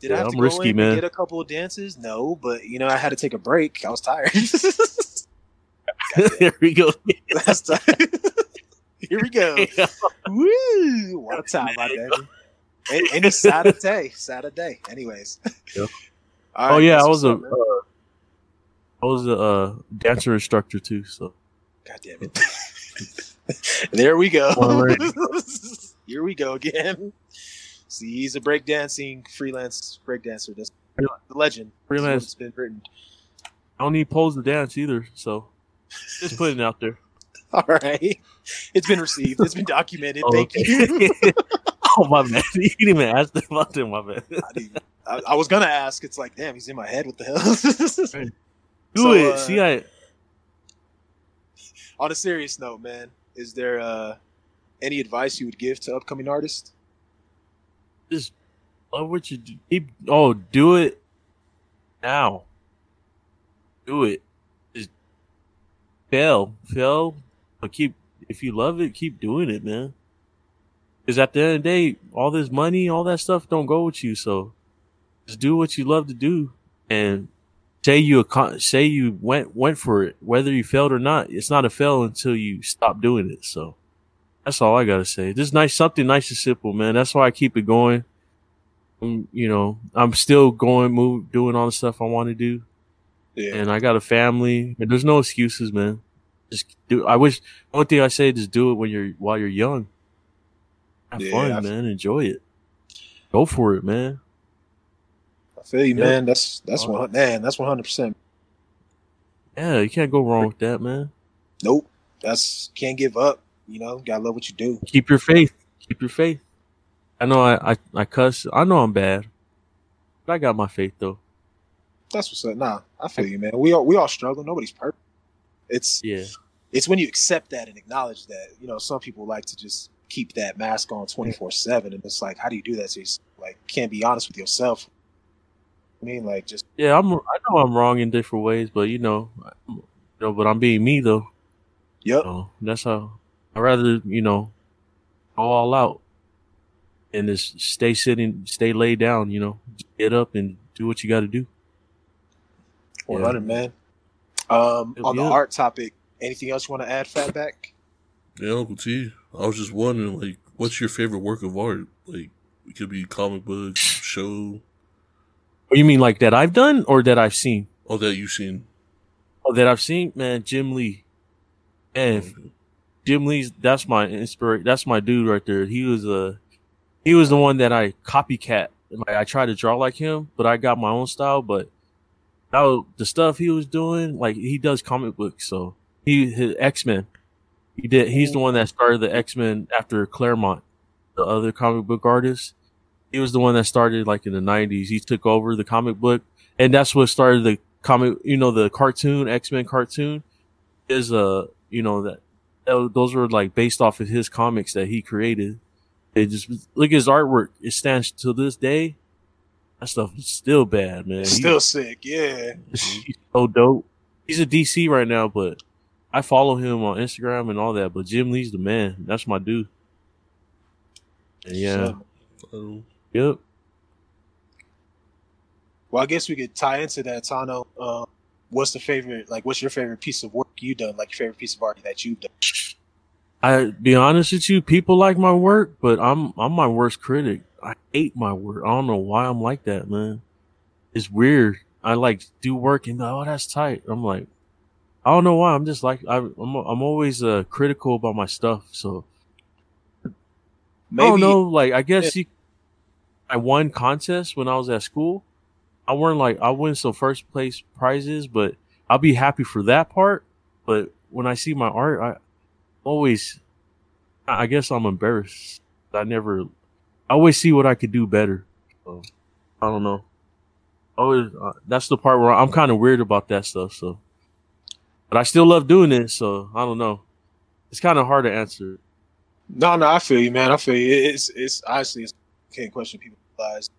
Did I have to I'm go risky, in man. and get a couple of dances? No, but you know, I had to take a break. I was tired. there we go. Last time. Here we go. Woo! What a time, my baby. And, and it's Saturday. Saturday. Anyways. Yep. All oh yeah, I was a up, I was a uh, dancer instructor too. So God damn it. there we go. Here we go again. See, he's a breakdancing freelance breakdancer. That's the legend. This is what freelance. It's been written. I don't need poles to dance either. So just putting it out there. All right. It's been received. It's been documented. Oh, Thank you. oh my man, you didn't even ask about that, my man. I, I, I was gonna ask. It's like, damn, he's in my head. What the hell? Do So, it. uh, See, I On a serious note, man, is there uh, any advice you would give to upcoming artists? just love what you do. Keep, oh, do it now. Do it. Just fail, fail, but keep. If you love it, keep doing it, man. Because at the end of the day, all this money, all that stuff, don't go with you. So just do what you love to do, and say you say you went went for it, whether you failed or not. It's not a fail until you stop doing it. So. That's all I gotta say. Just nice, something nice and simple, man. That's why I keep it going. Um, you know, I'm still going, move, doing all the stuff I want to do, Yeah. and I got a family. And there's no excuses, man. Just do. I wish one thing I say is do it when you're while you're young. Have Yeah, fun, man. Enjoy it. Go for it, man. Feel you, Yeah. man. That's that's one man. That's one hundred percent. Yeah, you can't go wrong with that, man. Nope. That's can't give up. You know, gotta love what you do. Keep your faith. Keep your faith. I know I I, I cuss. I know I'm bad, but I got my faith though. That's what's up. Nah, I feel you, man. We all we all struggle. Nobody's perfect. It's Yeah. it's when you accept that and acknowledge that. You know, some people like to just keep that mask on twenty four seven, and it's like, how do you do that? So you like can't be honest with yourself. I mean, like just Yeah, I'm. I know I'm wrong in different ways, but you know, I- you know, but I'm being me though. yep. So that's how I rather you know go all out and just stay sitting, stay laid down. You know, get up and do what you got to do. One hundred, man. Um, Yep, on the yep. art topic, anything else you want to add, Fatback? Yeah, Uncle T. I was just wondering, like, what's your favorite work of art? Like, it could be comic book, show, Or you mean like that I've done or that I've seen? all that you've seen. Oh, that I've seen, man. Jim Lee, man. Jim Lee's that's my inspiration. That's my dude right there. He was a he was the one that I copycat. Like I tried to draw like him, but I got my own style. But that was, the stuff he was doing, like he does comic books, so he his X Men. He did. He's the one that started the X Men after Claremont, the other comic book artist. He was the one that started like in the '90s. He took over the comic book, and that's what started the comic. You know, the cartoon X Men cartoon is uh you know that tho- those were like based off of his comics that he created. It just look at his artwork. It stands to this day. That stuff is still bad, man. It's He- still sick, yeah. he's so dope. He's a DC right now, but I follow him on Instagram and all that. But Jim Lee's the man. That's my dude. And yeah, So, So, Yep. Well, I guess we could tie into that, Tano. Uh, what's the favorite? Like, what's your favorite piece of work you've done? Like your favorite piece of art that you've done? I be honest with you, people like my work, but I'm I'm my worst critic. I hate my work. I don't know why I'm like that, man. It's weird. I like do work and oh, that's tight. I'm like, I don't know why. I'm just like I, I'm. I'm always uh, critical about my stuff. So Maybe I don't know. Like I guess you, I won contests when I was at school. I weren't like I win some first place prizes, but I'll be happy for that part. But when I see my art, I always, I I guess I'm embarrassed. I never, I always see what I could do better. So I don't know. Always, uh, that's the part where I'm kind of weird about that stuff. So, but I still love doing it. So I don't know. It's kind of hard to answer. No, no, I feel you, man. I feel you. It's it's honestly it's can't question people's realize,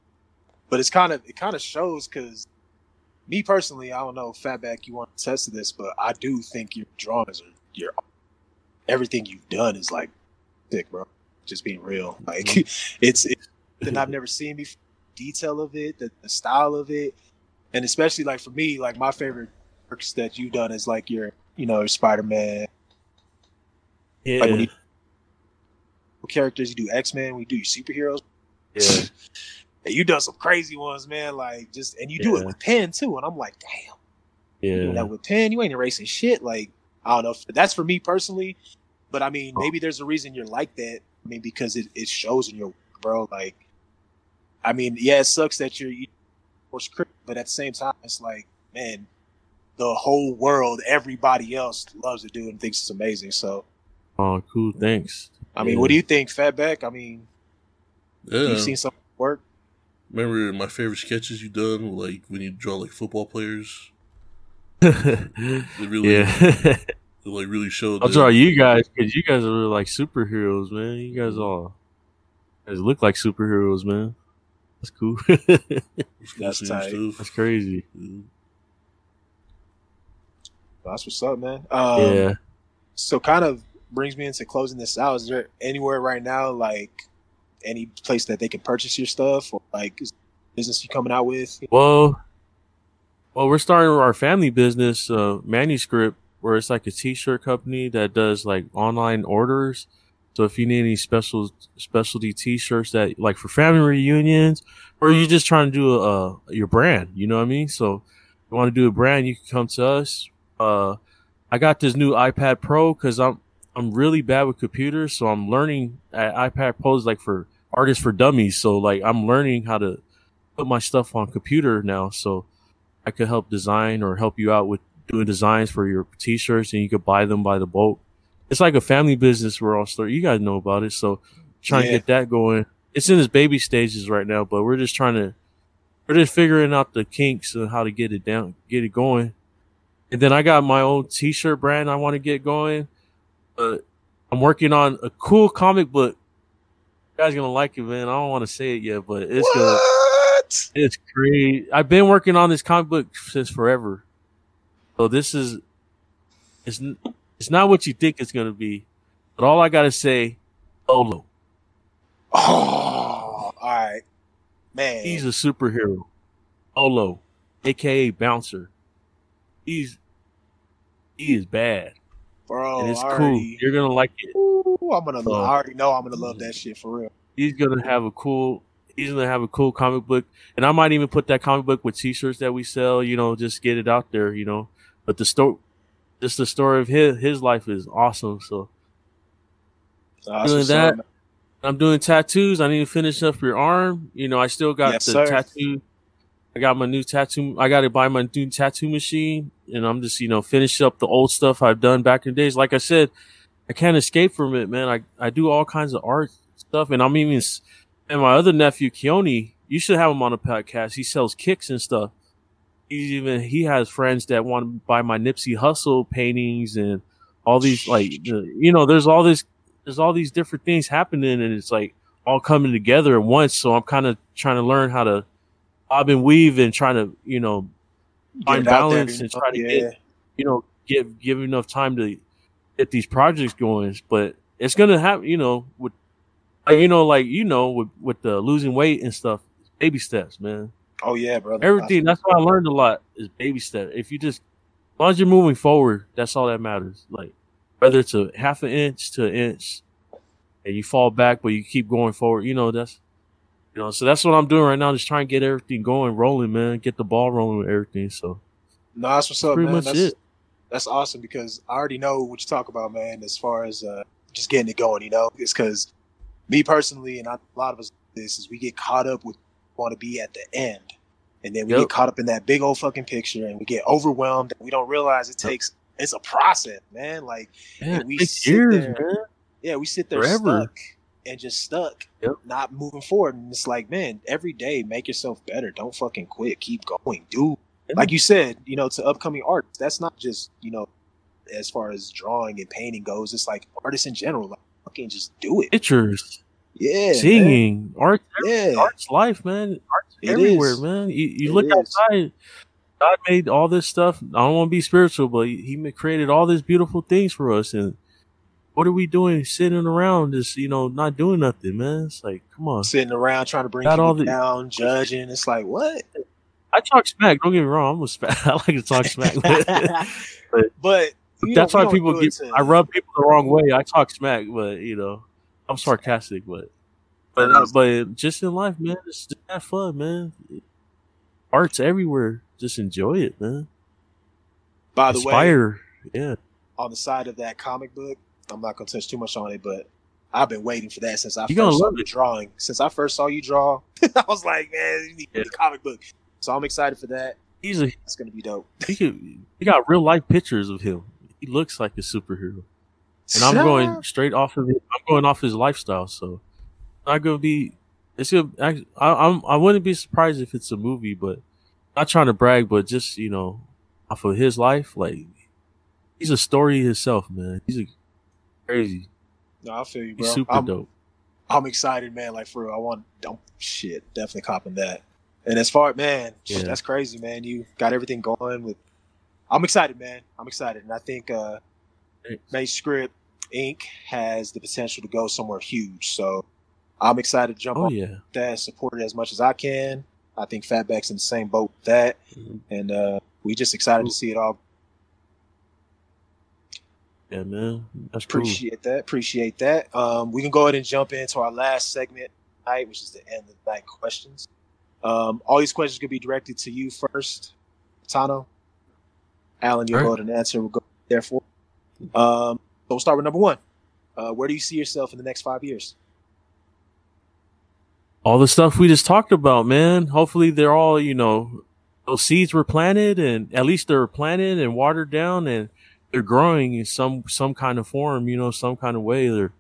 but it's kind of it kind of shows because me personally, I don't know, Fatback, you want to test this, but I do think your drawings are your everything you've done is like sick, bro. Just being real, like mm-hmm. it's it's something I've never seen before. Detail of it, the, the style of it, and especially like for me, like my favorite works that you've done is like your you know Spider Man Yeah, Like when you- characters. You do X Men, we do your superheroes. Yeah, And you done some crazy ones, man. Like just and you do it with pen too. And I'm like, damn, yeah. that with pen. You ain't erasing shit. Like I don't know. If, that's for me personally. But I mean, oh. maybe there's a reason you're like that. I mean, because it, it shows in your bro. Like, I mean, yeah, it sucks that you're you script, but at the same time, it's like, man, the whole world, everybody else loves to do and thinks it's amazing. So, Oh, cool. Thanks. I mean, Yeah. what do you think, Fatback? I mean, yeah. you've seen some work. Remember my favorite sketches you done, like when you draw like football players. yeah. It really, it, like really showed. I'll that- draw you guys because you guys are like superheroes, man. You guys all you guys look like superheroes, man. That's cool. It's cool That's tight. stuff. That's crazy. Yeah. That's what's up, man. Um, yeah. So, kind of brings me into closing this out. Is there anywhere right now, like any place that they can purchase your stuff, or like business you coming out with? Well, well, we're starting our family business, uh, manuscript, where it's like a t-shirt company that does like online orders. So if you need any special specialty t-shirts that like for family reunions, or you're just trying to do a, uh, your brand, you know what I mean? So you want to do a brand, you can come to us. Uh, I got this new iPad Pro because I'm I'm really bad with computers, so I'm learning at iPad Pros like for artists for dummies. So like I'm learning how to put my stuff on computer now, so I could help design or help you out with doing designs for your t-shirts, and you could buy them by the bulk. It's like a family business we're all starting. You guys know about it, so trying Yeah. to get that going. It's in its baby stages right now, but we're just trying to we're just figuring out the kinks and how to get it down, get it going. And then I got my own t-shirt brand I want to get going. But I'm working on a cool comic book. You guys gonna like it, man. I don't want to say it yet, but it's gonna. It's great. I've been working on this comic book since forever. So this is, it's it's not what you think it's gonna be. But all I gotta say, Olo, Oh, all right, man. he's a superhero. Olo, aka Bouncer. He's he is bad. Bro. and it's I cool. You're gonna like it. Ooh, I'm gonna. Oh. I already know I'm gonna love that shit for real. he's gonna have a cool he's gonna have a cool comic book and i might even put that comic book with t-shirts that we sell you know just get it out there you know but the story just the story of his his life is awesome so So that's Doing that, i'm doing tattoos i need to finish up your arm you know i still got Yes, the sir. tattoo i got my new tattoo i gotta buy my new tattoo machine and i'm just you know finish up the old stuff i've done back in the days like i said i can't escape from it man i i do all kinds of art stuff and i'm even and my other nephew Keone, you should have him on a podcast. He sells kicks and stuff. He's even he has friends that want to buy my Nipsey Hussle paintings and all these like you know there's all this there's all these different things happening and it's like all coming together at once. So I'm kind of trying to learn how to bob and weave and trying to you know find Get it out there, balance and try to yeah. get you know give give enough time to get these projects going. But it's gonna happen, you know, with uh, you know, like you know, with with the losing weight and stuff, baby steps, man. Oh yeah, brother. Everything. That's why I learned a lot is baby steps. If you just, as long as you're moving forward, that's all that matters. Like whether it's a half an inch to an inch, and you fall back, but you keep going forward. You know that's, you know. So that's what I'm doing right now. Just trying to get everything going, rolling, man. Get the ball rolling with everything. So No, that's what's up, pretty man. much That's, it. that's awesome because I already know what you talk about, man. As far as uh, just getting it going, you know, it's because me personally, and I, a lot of us, this is we get caught up with want to be at the end, and then we Yep. get caught up in that big old fucking picture, and we get overwhelmed, and we don't realize it Yep. takes. It's a process, man. Like, Yeah, and we sit years, there- man. yeah, we sit there Forever. stuck and just stuck, Yep. not moving forward. And it's like, man, every day, make yourself better. Don't fucking quit. Keep going, dude. Like you said, you know, to upcoming artists, that's not just you know, as far as drawing and painting goes. It's like artists in general. Like, fucking just do it. Pictures, Yeah, man. singing, art, Yeah, art's life, man. Art's It everywhere, is. man. You, you look is. outside. God made all this stuff. I don't want to be spiritual, but He created all these beautiful things for us. And what are we doing, sitting around, just you know, not doing nothing, man? It's like, come on. sitting around trying to bring Got people the- down, judging. It's like what? I talk smack. Don't get me wrong. I'm a smack. I like to talk smack. but But that's why people get. to- I rub people the wrong way. I talk smack, but you know, I'm sarcastic. But but uh, but just in life, man, just have fun, man. Art's everywhere. Just enjoy it, man. By the way, Yeah. on the side of that comic book. I'm not gonna touch too much on it, but I've been waiting for that since I You first saw you drawing. Since I first saw you draw, I was like, man, you need Yeah. the comic book. So I'm excited for that. He's a It's gonna be dope. he could he got real life pictures of him. He looks like a superhero. And I'm going straight off of it. I'm going off his lifestyle, so not gonna be. It's gonna. I, I'm. I wouldn't be surprised if it's a movie, but not trying to brag, but just you know, off of his life, like he's a story himself, man. He's a crazy. No, I feel you, bro. He's super I'm, dope. I'm excited, man. Like for real, I want. Don't shit. Definitely copping that. And as far as man, Yeah. that's crazy, man. You got everything going with. I'm excited, man. I'm excited, and I think uh. May Script Inc. has the potential to go somewhere huge. So I'm excited to jump Oh on yeah. that, support it as much as I can. I think Fatback's in the same boat with that, Mhm. and uh, we just excited to see it all. Yeah, man. That's cool. Appreciate that. Appreciate that. Um, we can go ahead and jump into our last segment tonight, which is the end of the night questions. Um, all these questions could be directed to you first, Tano. Alan, you'll All go ahead and answer. We'll go therefore. Um, so we'll start with number one. Uh, where do you see yourself in the next five years? all the stuff we just talked about, man. Hopefully they're all, you know, those seeds were planted and at least they're planted and watered down and they're growing in some some kind of form, you know, some kind of way. They're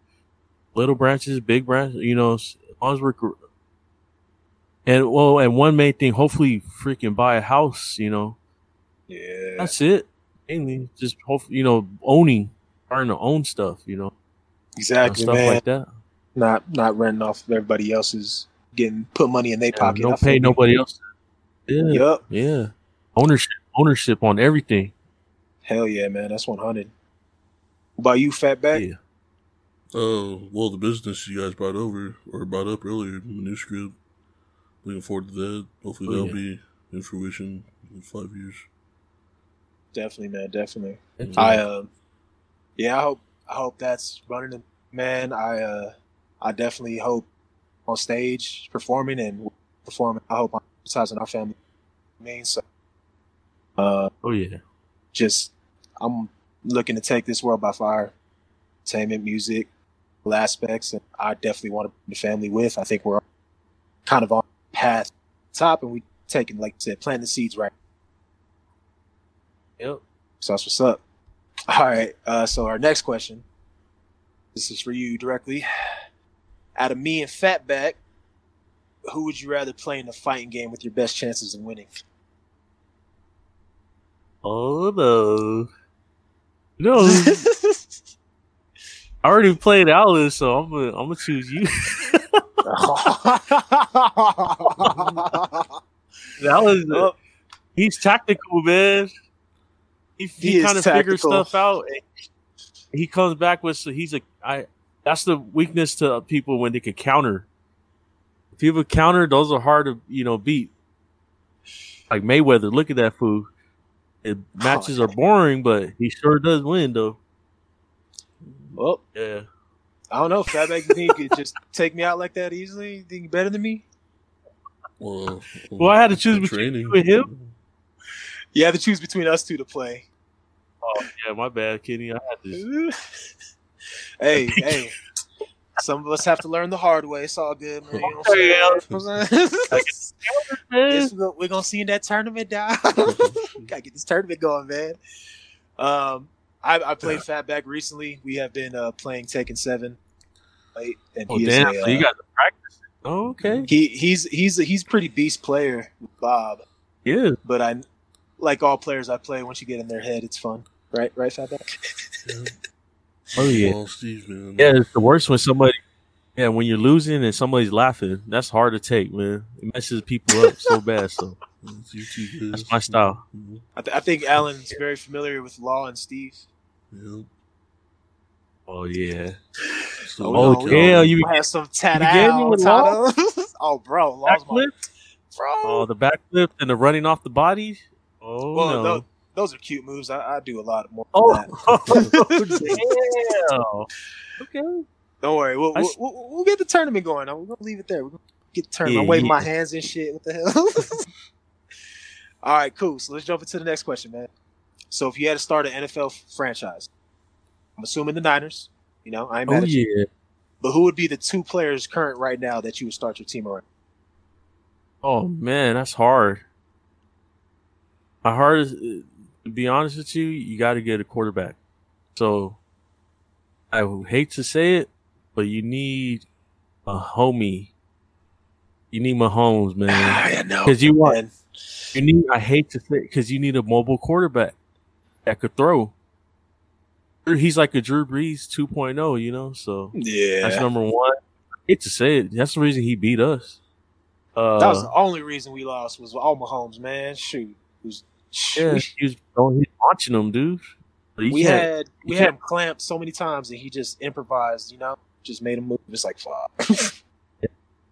little branches, big branches, you know, as long as we're and well, and one main thing, hopefully freaking buy a house, you know. Yeah, That's it. Mainly just hopefully, you know, owning, starting to own stuff, you know, you know, exactly, stuff man. like that. not not renting off of everybody else's, getting put money in their Yeah, pocket. Don't feel pay nobody else. Yeah. Yup. Yeah. Ownership ownership on everything. Hell yeah, man. That's one hundred. What about you, Fatback? Yeah. Uh, well, the business you guys brought over or brought up earlier, manuscript. Looking forward to that. Hopefully, Oh, that'll yeah. be in fruition in five years. Definitely, man. Definitely. Heck I yeah. uh, yeah, I hope I hope that's running. Man, I uh, I definitely hope on stage performing and performing. I hope I'm besides our family. I mean, so uh, oh yeah. just I'm looking to take this world by fire. Entertainment, music, all aspects, and I definitely want to bring the family with. I think we're kind of on path top, and we taking like I said, planting the seeds right. Yep. So that's what's up. All right. Uh, so our next question. This is for you directly. Out of me and Fatback, who would you rather play in a fighting game with your best chances of winning? Oh no. No. I already played Alice, so I'm gonna I'm gonna choose you. Alice Oh, he's tactical, man. He, He he, kind of figures stuff out. He comes back with so he's a I that's the weakness to people when they can counter. If you have a counter; those are hard to you know beat. Like Mayweather, look at that fool. It, oh, matches Oh, are boring, but he sure does win though. Well, Yeah. I don't know. Fatback, you think you could just take me out like that easily? You think you better than me? Well, Well, I had to choose between you and him. You have to choose between us two to play. Oh yeah, my bad, Kenny. I had to. hey, hey. Some of us have to learn the hard way. It's all good, man. You know what I'm Okay, saying? yeah. You know what I'm saying? Man. This- we're gonna see in that tournament, dog. Gotta get this tournament going, man. Um, I, I played Fatback recently. We have been uh, playing Tekken Seven, right? And Oh he is damn! a, so you uh, got to practice. Oh, okay. he he's he's a, he's pretty beast player, Bob. Yeah. But I like all players I play. Once you get in their head, it's fun, right? Right, Fatback. Oh yeah. Well, Steve, man. Yeah, it's the worst when somebody. Yeah, when you're losing and somebody's laughing, that's hard to take, man. It messes people up so bad. So It's you two guys. That's my style. I, th- I think Alan's very familiar with Law and Steve. Oh, yeah. Oh yeah. So, Oh, no, yeah, we you- have some tat you began me with Law? Oh, bro, Law's my Backflip? bro. Oh, the backflip and the running off the body. Oh well, no. tho- those are cute moves. I, I do a lot more. oh, Than that. Oh, damn. Okay. Don't worry, we'll, we'll, we'll, we'll get the tournament going. We're gonna leave it there. We're gonna get the tournament. I'm waving yeah. my hands and shit. What the hell? All right, cool. So let's jump into the next question, man. So if you had to start an NFL franchise, I'm assuming the Niners. You know, I am Oh you. yeah. But who would be the two players current right now that you would start your team around? Oh man, that's hard. My hard is to be honest with you, you got to get a quarterback. So I hate to say it, but you need a homie. You need Mahomes, man. I know. Because you want man. you need. I hate to say because you need a mobile quarterback that could throw. He's like a Drew Brees 2.0, you know. So Yeah. that's number one. I hate to say it. That's the reason he beat us. Uh, that was the only reason we lost was all Mahomes, man. Shoot. Was, Yeah, we, he was oh, he's launching them, dude. He we had we had him clamped so many times and he just improvised, you know, just made a move. It's like fuck.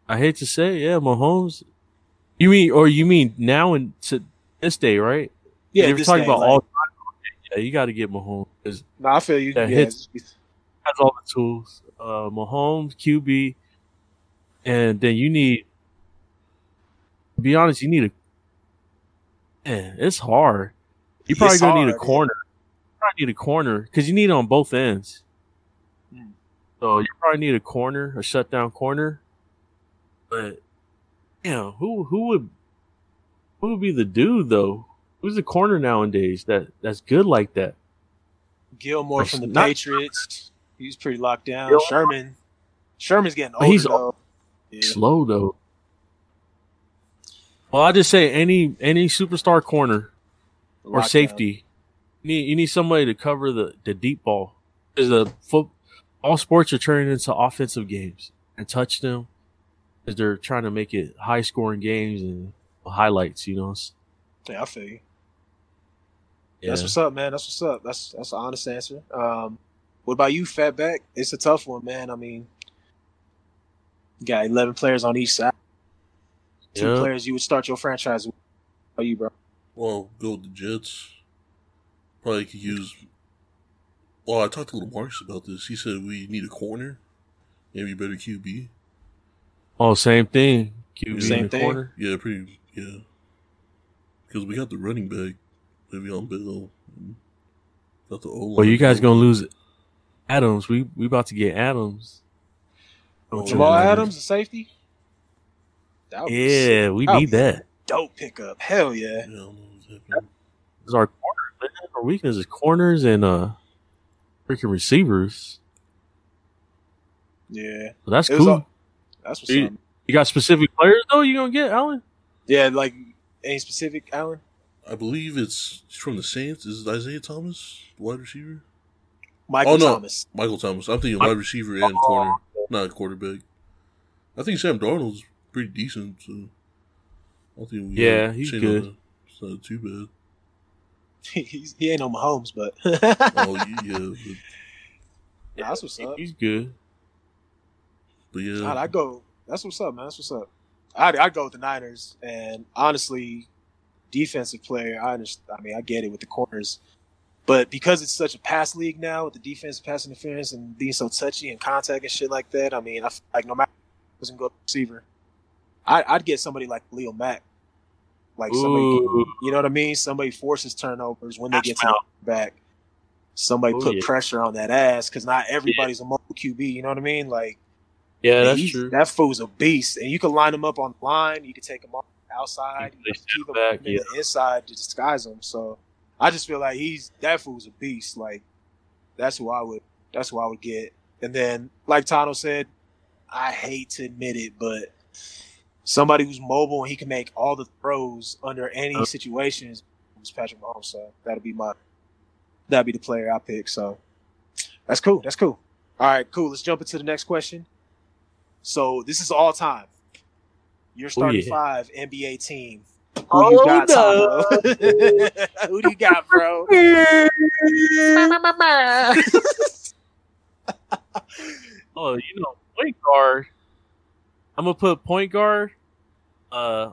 I hate to say, yeah, Mahomes. You mean, or you mean now and to this day, right? yeah, you're talking day, about like- all time. Yeah, you got to get Mahomes No, I feel you. that yeah, hits. has all the tools. Uh, Mahomes, QB, and then you need. To be honest, you need a. Man, it's hard. You probably It's gonna need a corner. You probably need a corner because you need it on both ends. So you probably need a corner, a shutdown corner. But, you know, who who would who would be the dude though? Who's the corner nowadays that that's good like that? Gilmore from the Not- Patriots. He's pretty locked down. Gilmore? Sherman. Sherman's getting But older. he's though. Yeah. Slow though. Well, I just say any any superstar corner or Lockdown. safety. You need you need somebody to cover the the deep ball. Because the foot, all sports are turning into offensive games and touch them because they're trying to make it high scoring games and highlights. You know. Yeah, I feel you. Yeah. That's what's up, man. That's what's up. That's that's an honest answer. Um, what about you, Fatback? It's a tough one, man. I mean, you got eleven players on each side. Two Yeah. players you would start your franchise with. How you, bro? Well, go with the Jets. Probably could use. Well, I talked to little Marcus about this. He said we need a corner, maybe a better QB. Oh, same thing. QB Same in the thing. corner. Yeah, pretty. Yeah, because we got the running back, Le'Veon Bell. and Got the O. Well, you guys gonna lose Adams. We we about to get Adams. Oh, Jamal yeah. Adams, the safety. That would be Yeah, we That need that. dope pickup. Hell yeah. Yeah, I don't know what's our corner. our weakness is corners and uh freaking receivers. Yeah. So that's cool. all- that's what's You- you got specific players though. You gonna get Allen? Yeah, like any specific, Alan? I believe it's from the Saints. Is it Isaiah Thomas, wide receiver? Michael Oh, no. Thomas. Michael Thomas. I'm thinking wide receiver and corner, not quarterback. I think Sam Darnold's pretty decent. So I think we Yeah, he's good. that. It's not too bad. He's, he ain't no Mahomes, but Oh yeah, that's what's up. He's good. But yeah, God, I go. That's what's up, man. That's what's up. I I go with the Niners, and honestly, defensive player. I understand. I mean, I get it with the corners, but because it's such a pass league now with the defensive pass interference and being so touchy and contact and shit like that, I mean, I feel like no matter doesn't go receiver, I, I'd get somebody like Leo Mack, like somebody, Ooh. you know what I mean? Somebody forces turnovers when they Hash get to the back. Somebody Oh, put yeah. pressure on that ass because not everybody's a mobile QB. You know what I mean? Like. Yeah, Man, that's true. That fool's a beast, and you can line him up on the line. You can take him off outside, You you can keep him back, yeah. the inside to disguise him. So I just feel like he's that fool's a beast. Like that's who I would. That's who I would get. And then, like Tano said, I hate to admit it, but somebody who's mobile and he can make all the throws under any Uh. situations is Patrick Mahomes. So that'll be my that'll be the player I pick. So that's cool. That's cool. All right, cool. Let's jump into the next question. So this is all time. Your starting yeah. five NBA team. Who Oh, you got, no. Tano? Who do you got, bro? Oh, you know, point guard. I'm gonna put point guard. Uh,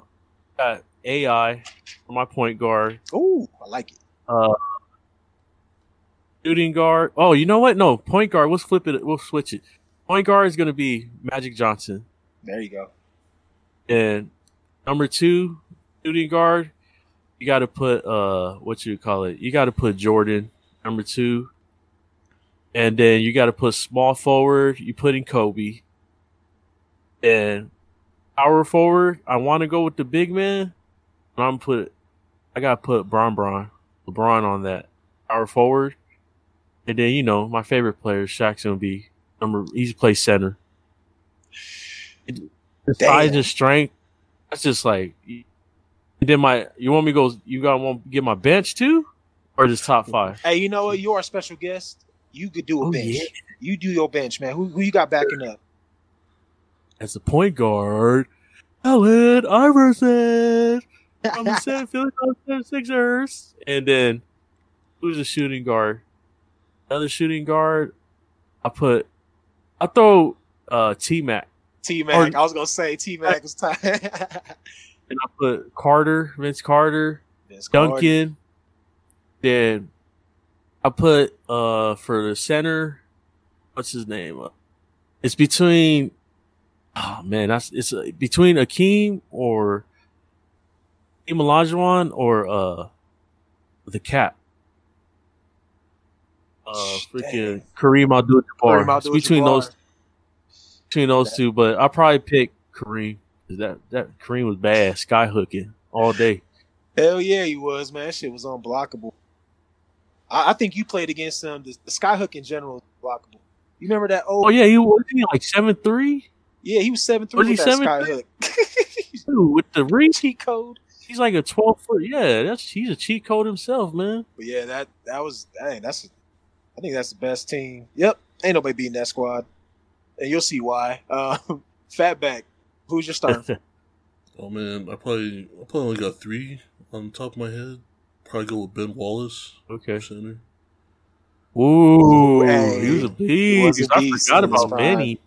got AI for my point guard. Ooh, I like it. Uh, shooting guard. Oh, you know what? No, point guard. We'll flip it. We'll switch it. Point guard is gonna be Magic Johnson, There you go. and number two, shooting guard. You got to put uh, what you call it? You got to put Jordan number two, and then you got to put small forward. You put in Kobe, and power forward. I want to go with the big man. But I'm put. I got to put Bron Bron, LeBron on that power forward, and then you know my favorite player, Shaq's gonna be number. He's play center. It, the size and strength. That's just like. And then my, you want me to go? You got want to get my bench too, or just top five? Hey, you know what? You are a special guest. You could do a Oh, bench. yeah. You do your bench, man. Who, who you got backing up? As the point guard, Allen Iverson from the San Philadelphia Sixers, and then who's the shooting guard? Another shooting guard. I put. I throw uh, T Mac, T Mac. I was gonna say T Mac was time. and I put Carter, Vince Carter, Vince Carter. Duncan. Then I put uh for the center, what's his name? Uh, It's between oh man, that's it's uh, between Hakeem or Olajuwon or uh the cap. Uh freaking Kareem Abdul-Jabbar. It's between those between those two, but I probably pick Kareem. That that Kareem was bad, sky hooking all day. Hell yeah, he was, man. That shit was unblockable. I, I think you played against him. The, the skyhook in general is blockable. You remember that old? Oh yeah, he was he like seven three yeah, he was seven three Was with he that 7'3"? skyhook. with the reach. cheat code. He's like a twelve foot. Yeah, that's he's a cheat code himself, man. But yeah, that that was dang, that's I think that's the best team. Yep, ain't nobody beating that squad, and you'll see why. Um, Fatback, who's your starter? Oh man, I probably I probably only got three on the top of my head. Probably go with Ben Wallace, okay. center. Ooh, Hey, he was a he was beast. a I beast forgot in his about prime. Benny.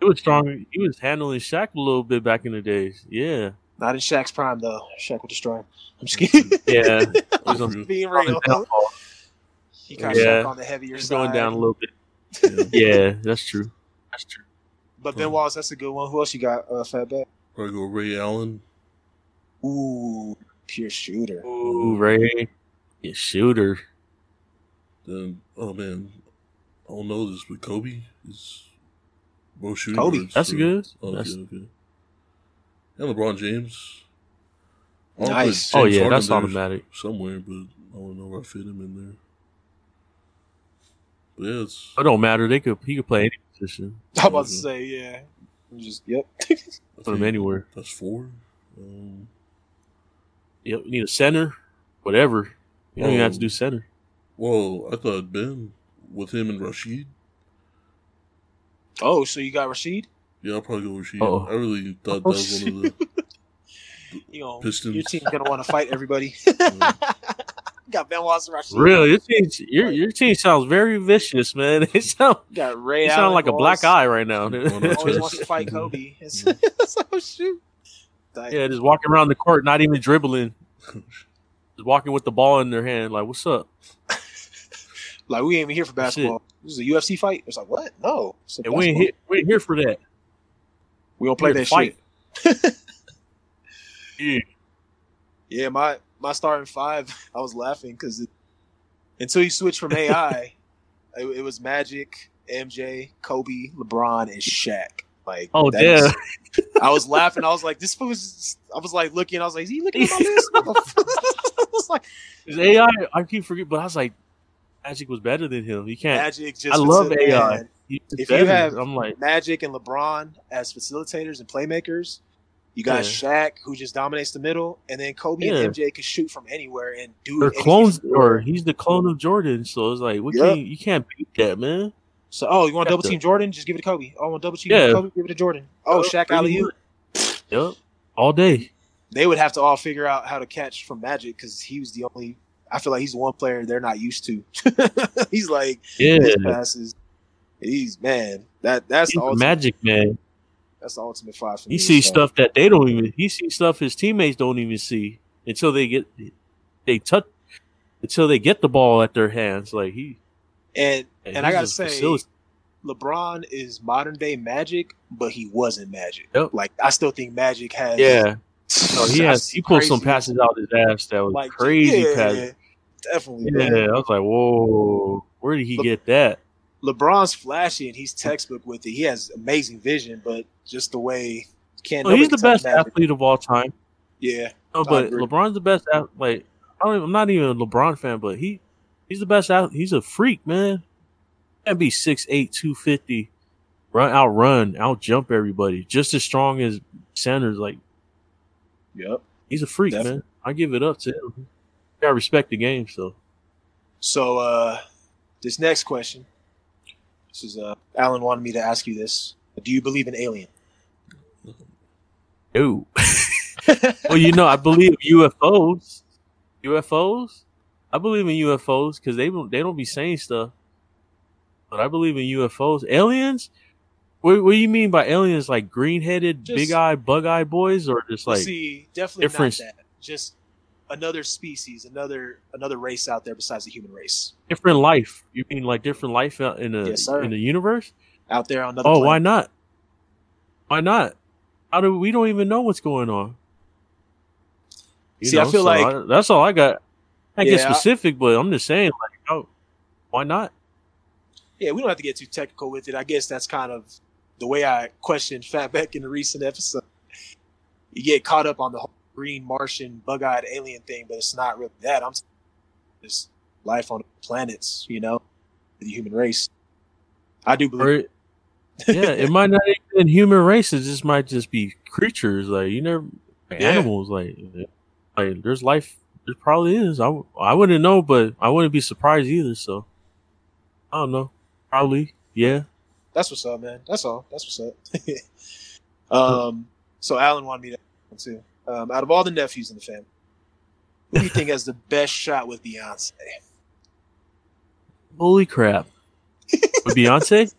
He was strong. He was handling Shaq a little bit back in the days. Yeah, Not in Shaq's prime though. Shaq would destroy him. I'm just kidding. yeah. He was on, True. Being on his real, he got Yeah. Shaq on the heavier He's side. going down a little bit. Yeah, Yeah, that's true. That's true. But Ben Wallace, that's a good one. Who else you got? Uh, Fatback. probably go Ray Allen. Ooh, pure shooter. Ooh, Ray, yeah, shooter. Then oh man, I don't know this, but Kobe is both shooting. Kobe. guards, That's so- good. Okay, That's- okay. And LeBron James. I wanna Nice. put Oh yeah, Harden that's automatic. somewhere, but I don't know where I fit him in there. But yeah, it's It don't matter. They could. He could play any position. I'm about to say, yeah. Just yep. I Put him anywhere. That's four. Um, Yep. You need a center. Whatever. You don't even have to Um, do center. well, I thought Ben with him and Rasheed. Oh, so you got Rasheed? Yeah, I'll probably go Rasheed. Uh-oh. I really thought oh, that Oh, was one of the. You know, Pistons. your team's gonna want to fight everybody. got Ben Watson Rasheed. Really, your team, your, your team sounds very vicious, man. It sound, got Ray. you sound like a black eye right now. Always oh, wants to fight Kobe. It's, it's oh shoot. Like, yeah, just walking around the court, not even dribbling, just walking with the ball in their hand. Like, what's up? like we ain't even here for basketball. it. This is a UFC fight. It's like what? No, it's And we ain't here, we ain't here for that. We don't play that fight. shit. Yeah. Yeah, my my starting five. I was laughing because until you switch from AI, it, it was Magic, MJ, Kobe, LeBron, and Shaq. Like, Oh, damn. is- I was laughing. I was like, this was. I was like looking. I was like, is he looking at my list? I was like, His AI, I keep forgetting, but I was like, Magic was better than him. He can't. Magic just. I love AI. if you have- I'm like, Magic and LeBron as facilitators and playmakers. You got Shaq who just dominates the middle, and then Kobe Yeah. and MJ can shoot from anywhere and do. or clones, or he's the clone of Jordan. So it's like, what Yep. can you, you can't beat that, man. So, oh, you want to double team Jordan? Just give it to Kobe. Oh, I want double team Yeah. Kobe? Give it to Jordan. Oh, Shaq pretty alley oop. Yep, all day. They would have to all figure out how to catch from Magic because he was the only. I feel like he's the one player they're not used to. he's like Yeah, his passes. He's man. That that's he's the ultimate. magic man. That's the ultimate five for He me. sees so. stuff that they don't even. He sees stuff his teammates don't even see until they get they touch until they get the ball at their hands. Like he And and, And I gotta say, facilitator. LeBron is modern day Magic, but he wasn't Magic. Yep. Like I still think Magic has. yeah. No, he has he pulled some passes out his ass that was Like crazy yeah, passes. Definitely. Yeah, man. I was like, whoa, where did he Le- get that? LeBron's flashy and he's textbook with it. He has amazing vision, but just the way can't. Well, he's the can best athlete of all time. Yeah, No, but. LeBron's the best. Like I I'm not even a LeBron fan, but he he's the best. Athlete. he's a freak, man. Can't be 6'8", 250, run outrun, out jump everybody, just as strong as Sanders. Like yep. he's a freak, Definitely. man. I give it up to him. Gotta respect the game. So So uh this next question, this is uh Alan wanted me to ask you this. Do you believe in alien? Ooh. well, you know, I believe UFOs. UFOs. I believe in UFOs because they don't they don't be saying stuff. But I believe in UFOs. Aliens. What, what do you mean by aliens? Like green headed, big eye, bug eye boys, or just like See, definitely different- not that. Just another species, another another race out there besides the human race. different life? You mean like different life in the Yes, in the universe? Out there on another Oh, why not? Why not? How do we don't even know what's going on? You See, I feel like- I- that's all I got. I get Yeah, I- specific, but I'm just saying, like, oh, why not? Yeah, we don't have to get too technical with it. I guess that's kind of the way I questioned Fatback in the recent episode. You get caught up on the whole green Martian bug-eyed alien thing, but it's not really that. I'm just life on planets, you know, the human race. I do believe. Yeah, it might not even be human races. It just might just be creatures. Like you never like Yeah. animals. Like like there's life. There probably is. I I wouldn't know, but I wouldn't be surprised either. So I don't know. Probably yeah. That's what's up, man. That's all. That's what's up. um, so Alan wanted me to ask too. Um, out of all the nephews in the family, who do you think has the best shot with Beyonce? Holy crap! With Beyonce,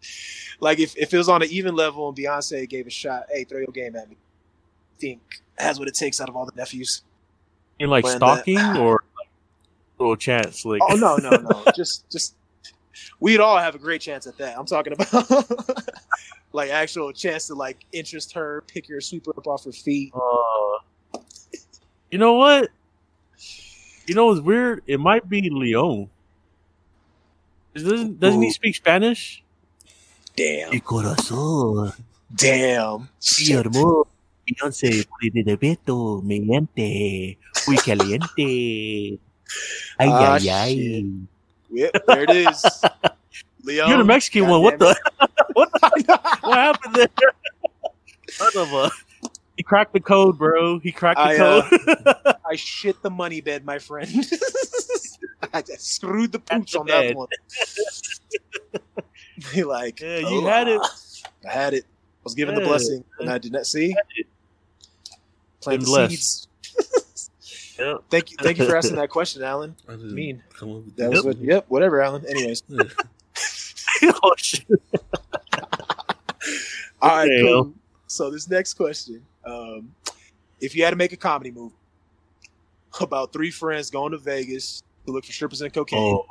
Like if, if it was on an even level and Beyonce gave a shot, hey, throw your game at me. Think has what it takes out of all the nephews. in like When that- stalking or like, little chance. Like Oh no, no, no. just just we'd all have a great chance at that. I'm talking about like actual chance to like interest her, pick her, sweeper up off her feet. Uh, you know what? You know it's weird? It might be Leon. Doesn't doesn't he speak Spanish? Damn. corazón, Damn. Shit. amor, Beyonce, de beto, mediante, muy caliente. Ay, Ah, ay, shit. ay. Yep, there it is. Leon. You're the Mexican one. What the? what, the what happened there? Son of a. He cracked the code, bro. He cracked the I, uh, code. I shit the money bed, my friend. I screwed the pooch the on that one. Be like, Yeah, you oh, had it. I had it. I was given the blessing, and I did not see. Plant the blessed. seeds. Yep. Thank you, thank you for asking that question, Alan. I didn't Mean. come up with That was what. Yep, whatever, Alan. Anyways, oh shit. all right, Okay. cool. So this next question, um, if you had to make a comedy movie about three friends going to Vegas to look for strippers and cocaine, Oh.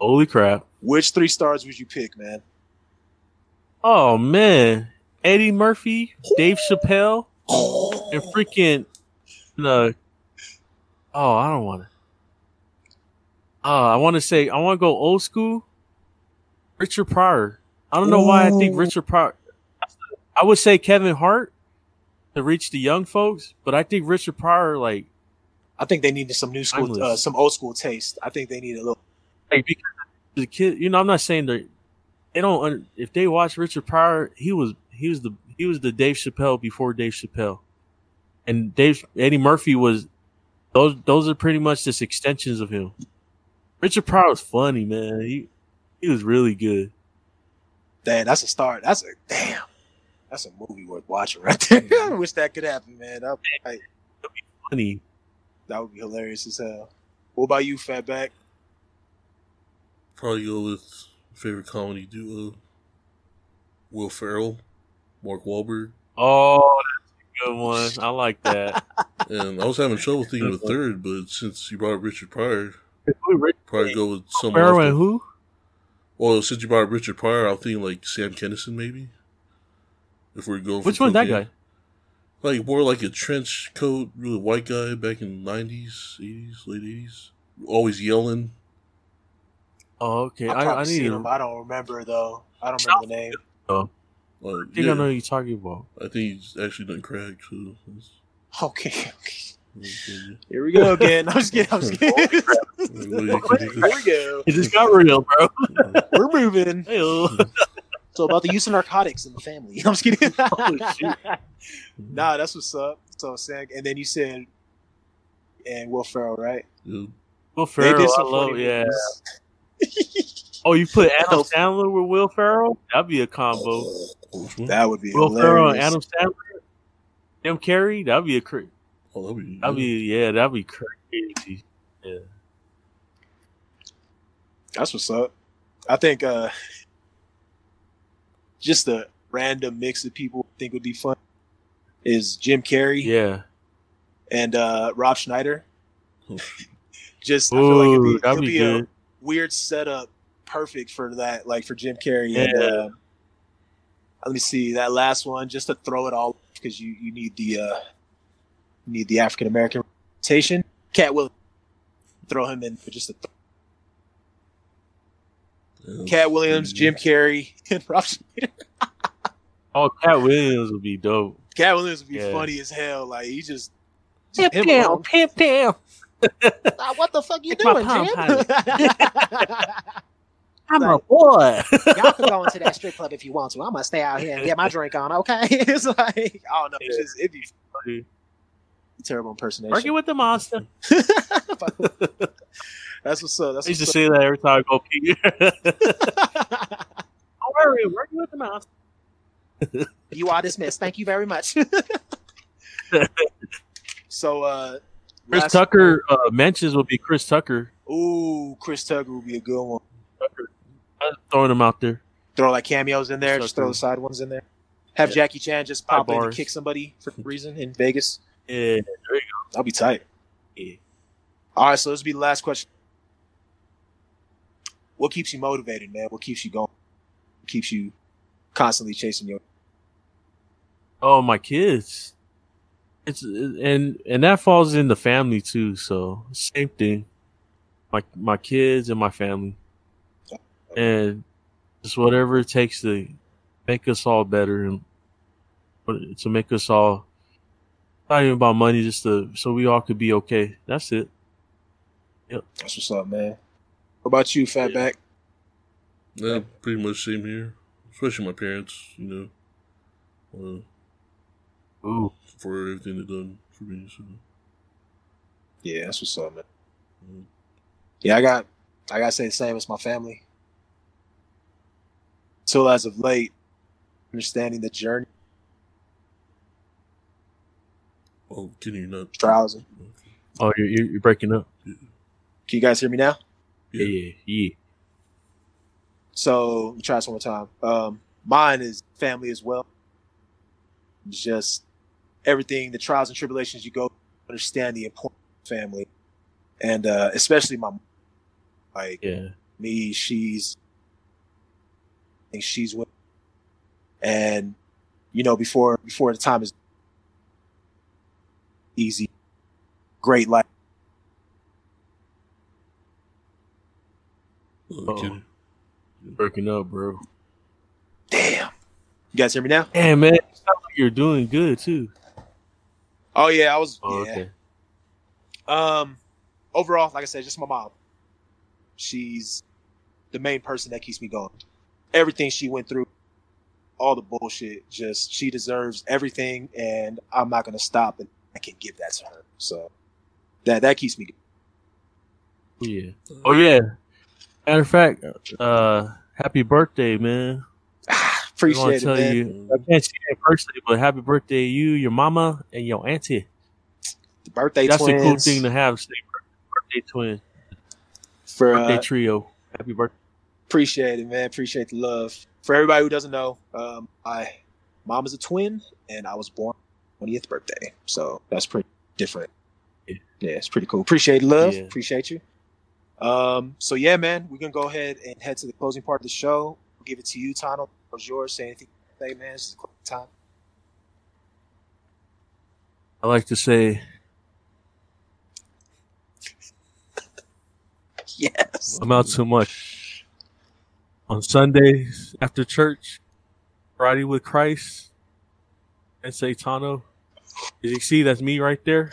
Holy crap. which three stars would you pick, man? Oh man. Eddie Murphy, Dave Chappelle, and freaking the Oh, I don't wanna. Uh, I wanna say I wanna go old school. Richard Pryor. I don't know why I think Richard Pryor I would say Kevin Hart to reach the young folks, but I think Richard Pryor like I think they needed some new school, uh, some old school taste. I think they need a little. like because the kid you know i'm not saying that they don't if they watch richard pryor he was he was the he was the dave chappelle before dave chappelle and dave eddie murphy was those those are pretty much just extensions of him richard pryor was funny man he he was really good Damn, that's a start. That's a damn. That's a movie worth watching right there. I wish that could happen, man. That, like, funny that would be hilarious as hell. What about you, Fatback? Probably go with favorite comedy duo. Will Ferrell, Mark Wahlberg, oh that's a good one i like that and I was having trouble thinking of a third, but since you brought up Richard Pryor, probably go with someone. Pryor and who Well, since you brought up Richard Pryor, I was thinking like Sam Kinison maybe. If we're going, for which one that guy Like more like a trench coat, really white guy back in the nineties, eighties, late eighties, always yelling. oh okay I've i, probably I seen need him. to I don't remember though. I don't remember the name. I think yeah, i know who you're talking about I think he's actually done crack. too. that's, Okay, okay. Here we go again. I'm just kidding. I'm just kidding. What do you think Here we go. it just got real bro? We're moving. hey So about the use of narcotics in the family. I'm just kidding. Oh, nah, that's what's up. So Sam, and then you said, and Will Ferrell, right? Yeah. Will They Ferrell, did I love, yeah. Movies. Oh, you put Adam. Sandler with Will Ferrell? That'd be a combo. Which that would be Will Ferrell and. Adam Sandler, Jim Carrey. That'd be a cra- Oh, that'd be. that'd be yeah, that'd be crazy. Yeah. That's what's up. I think uh just a random mix of people I think would be fun is Jim Carrey Yeah. and uh Rob Schneider. Shoot. Just I feel like it'd be, that'd it'd be be a weird setup, perfect for that, like for Jim Carrey. Yeah. And uh, let me see that last one, just to throw it all because you you need the uh you need the African American representation. Katt will throw him in for just a th- Yeah, Katt Williams, crazy. Jim Carrey, and Rob Schneider. Oh, Katt Williams would be dope. Katt Williams would be Yeah. funny as hell. Like he just, Pimp him down, alone. pimp down. What the fuck you It's my doing, palm Jim? I'm Like- a boy. Y'all can go into that strip club if you want to. I'm gonna stay out here and get my drink on. Okay. it's like I don't know. It's just it'd be funny. terrible impersonation. Working with the monster. That's what's up. That's I used to what's say that every time I go pee. up. Don't worry, working with the monster. You are dismissed. Thank you very much. so, uh, Chris last- Tucker uh, mentions will be Chris Tucker. Ooh, Chris Tucker will be a good one. Tucker. Throwing them out there. Throw like cameos in there. Just throw the side ones in there. Have Yeah. Jackie Chan just pop in and kick somebody for no reason in Vegas. Yeah, there you That'll be tight. Yeah. All right, so this will be the last question. What keeps you motivated, man? What keeps you going? What keeps you constantly chasing your Oh, my kids. It's and and that falls in the family too. So same thing. My my kids and my family, and just whatever it takes to make us all better and to make us all not even about money, just to so we all could be okay. That's it. Yep. That's what's up, man. What about you, Fatback? Yeah, pretty much same here. Especially my parents, you know, uh, Ooh, for everything they've done for me. So, Yeah, that's what's up, man. Mm. Yeah, I got I gotta say the same as my family. Till as of late, understanding the journey, oh, can you not? trials, Okay. Oh, you're, you're you're breaking up. Can you guys hear me now? Yeah, yeah, yeah. So let me try this one more time. Um, mine is family as well. Just everything, the trials and tribulations you go, through, understand the importance of family, and uh, especially my mom. like Yeah. me. She's, I think she's with, and you know before before the time is easy, great life. Okay. Breaking up, bro. Damn, you guys hear me now? Damn, man. It sounds like you're doing good too. Oh yeah, I was. Oh, yeah. okay. Um, overall, like I said, just my mom. She's the main person that keeps me going. Everything she went through, all the bullshit, just she deserves everything, and I'm not gonna stop and I can give that to her. So that that keeps me. Oh, yeah. Oh yeah. Matter of fact, uh, happy birthday, man. I want Appreciate to it, tell man. you, I can't see that personally, but happy birthday, to you, your mama, and your auntie. The birthday That's twins a cool thing to have. Say birthday twin, for birthday uh, trio. Happy birthday. Appreciate it, man. Appreciate the love. For everybody who doesn't know, um, my mom is a twin, and I was born 20th birthday, so that's pretty different. Yeah. Yeah, it's pretty cool. Appreciate the love. Yeah. Appreciate you. Um, so yeah, man, we're gonna go ahead and head to the closing part of the show. I'll give it to you, Tano. It's yours. Say anything. Say, man. This is the closing time. I like to say Yes. I'm out too much on Sundays after church, Friday with Christ, and say Tano. Did you see that's me right there?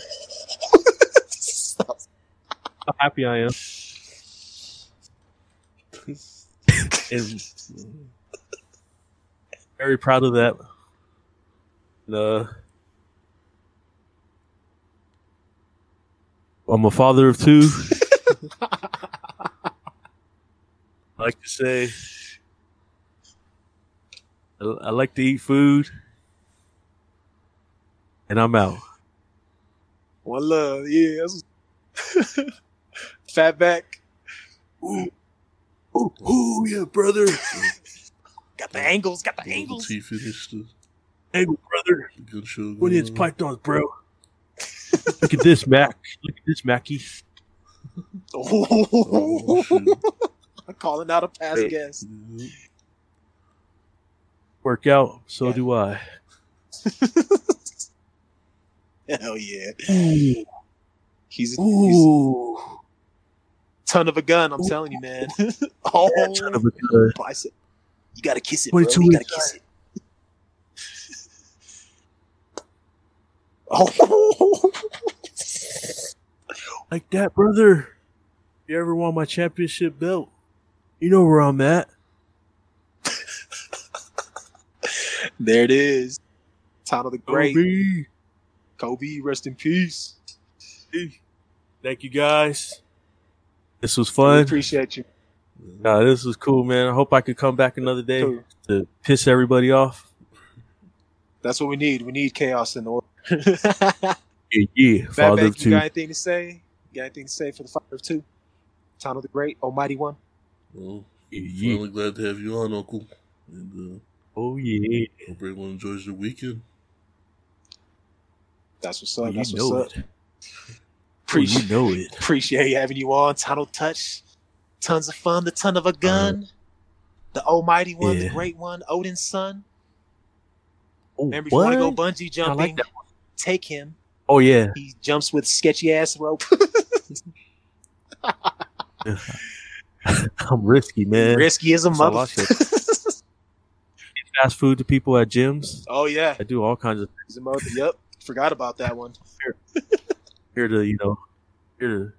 How happy I am. and very proud of that. And, uh, I'm a father of two. I like to say, I, I like to eat food, and I'm out. One love. Yeah. that's- Fat back. Oh, oh yeah, brother. Got the angles. Got the Double angles. T finished the, Hey, brother, the good show. when going it's on. pythons, bro. Look at this, Mac. Look at this, Mackie. Oh, shit. Oh, I'm calling out a past Hey. guest. Mm-hmm. Work out, so Yeah. do I. Hell yeah. Ooh, He's, he's ooh. ton of a gun. I'm telling you, man. oh, Son of a gun. bicep. You gotta kiss it, bro. 22 You gotta inside. kiss it. Oh, Like that, brother. You ever want my championship belt? You know where I'm at. there it is. Tano the Great. Kobe. Kobe, rest in peace. Thank you, guys. This was We fun. appreciate you. Nah, this was cool, man. I hope I could come back another day Cool. to piss everybody off. That's what we need. We need chaos in the world. Yeah, yeah. Father Fatback, of you got anything to say? You got anything to say for the father of two? Tano the Great, Almighty One. Well, Yeah, yeah. finally glad to have you on, Uncle. And Oh yeah. uh, hope everyone enjoys their weekend. That's what's up. you That's know what's it. up. Appreciate, you know it. appreciate having you on. Tunnel Touch. Tons of fun. The ton of a gun. the Almighty One, the Great One, Odin's son. Oh, Remember, if you want to go bungee jumping, like take him. Oh yeah. He jumps with sketchy ass rope. I'm risky, man. Risky as a That's all mother. Fast food to people at gyms. oh yeah, I do all kinds of things. a mother. Yep, forgot about that one. here to you know here to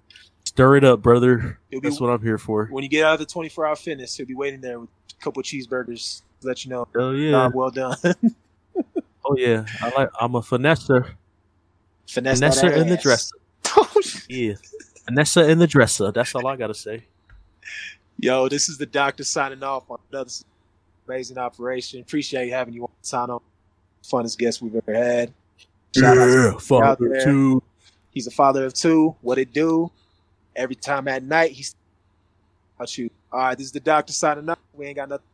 stir it up, brother. He'll be That's what I'm here for. when you get out of the 24 hour fitness. He'll be waiting there with a couple of cheeseburgers to let you know. Oh yeah. Job well done. Oh yeah. I like. I'm a finesser. Finesse that in the dresser. Oh, yeah. Vanessa in the dresser. That's all I gotta say. Yo, this is the doctor signing off on another amazing operation. Appreciate having you on, Tano. Funnest guest we've ever had. Shout out to Yeah, out father there. too. He's a father of two. What it do? Every time at night, he's about you. All right, this is the doctor signing off. We ain't got nothing.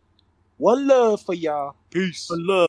One love for y'all. Peace. One love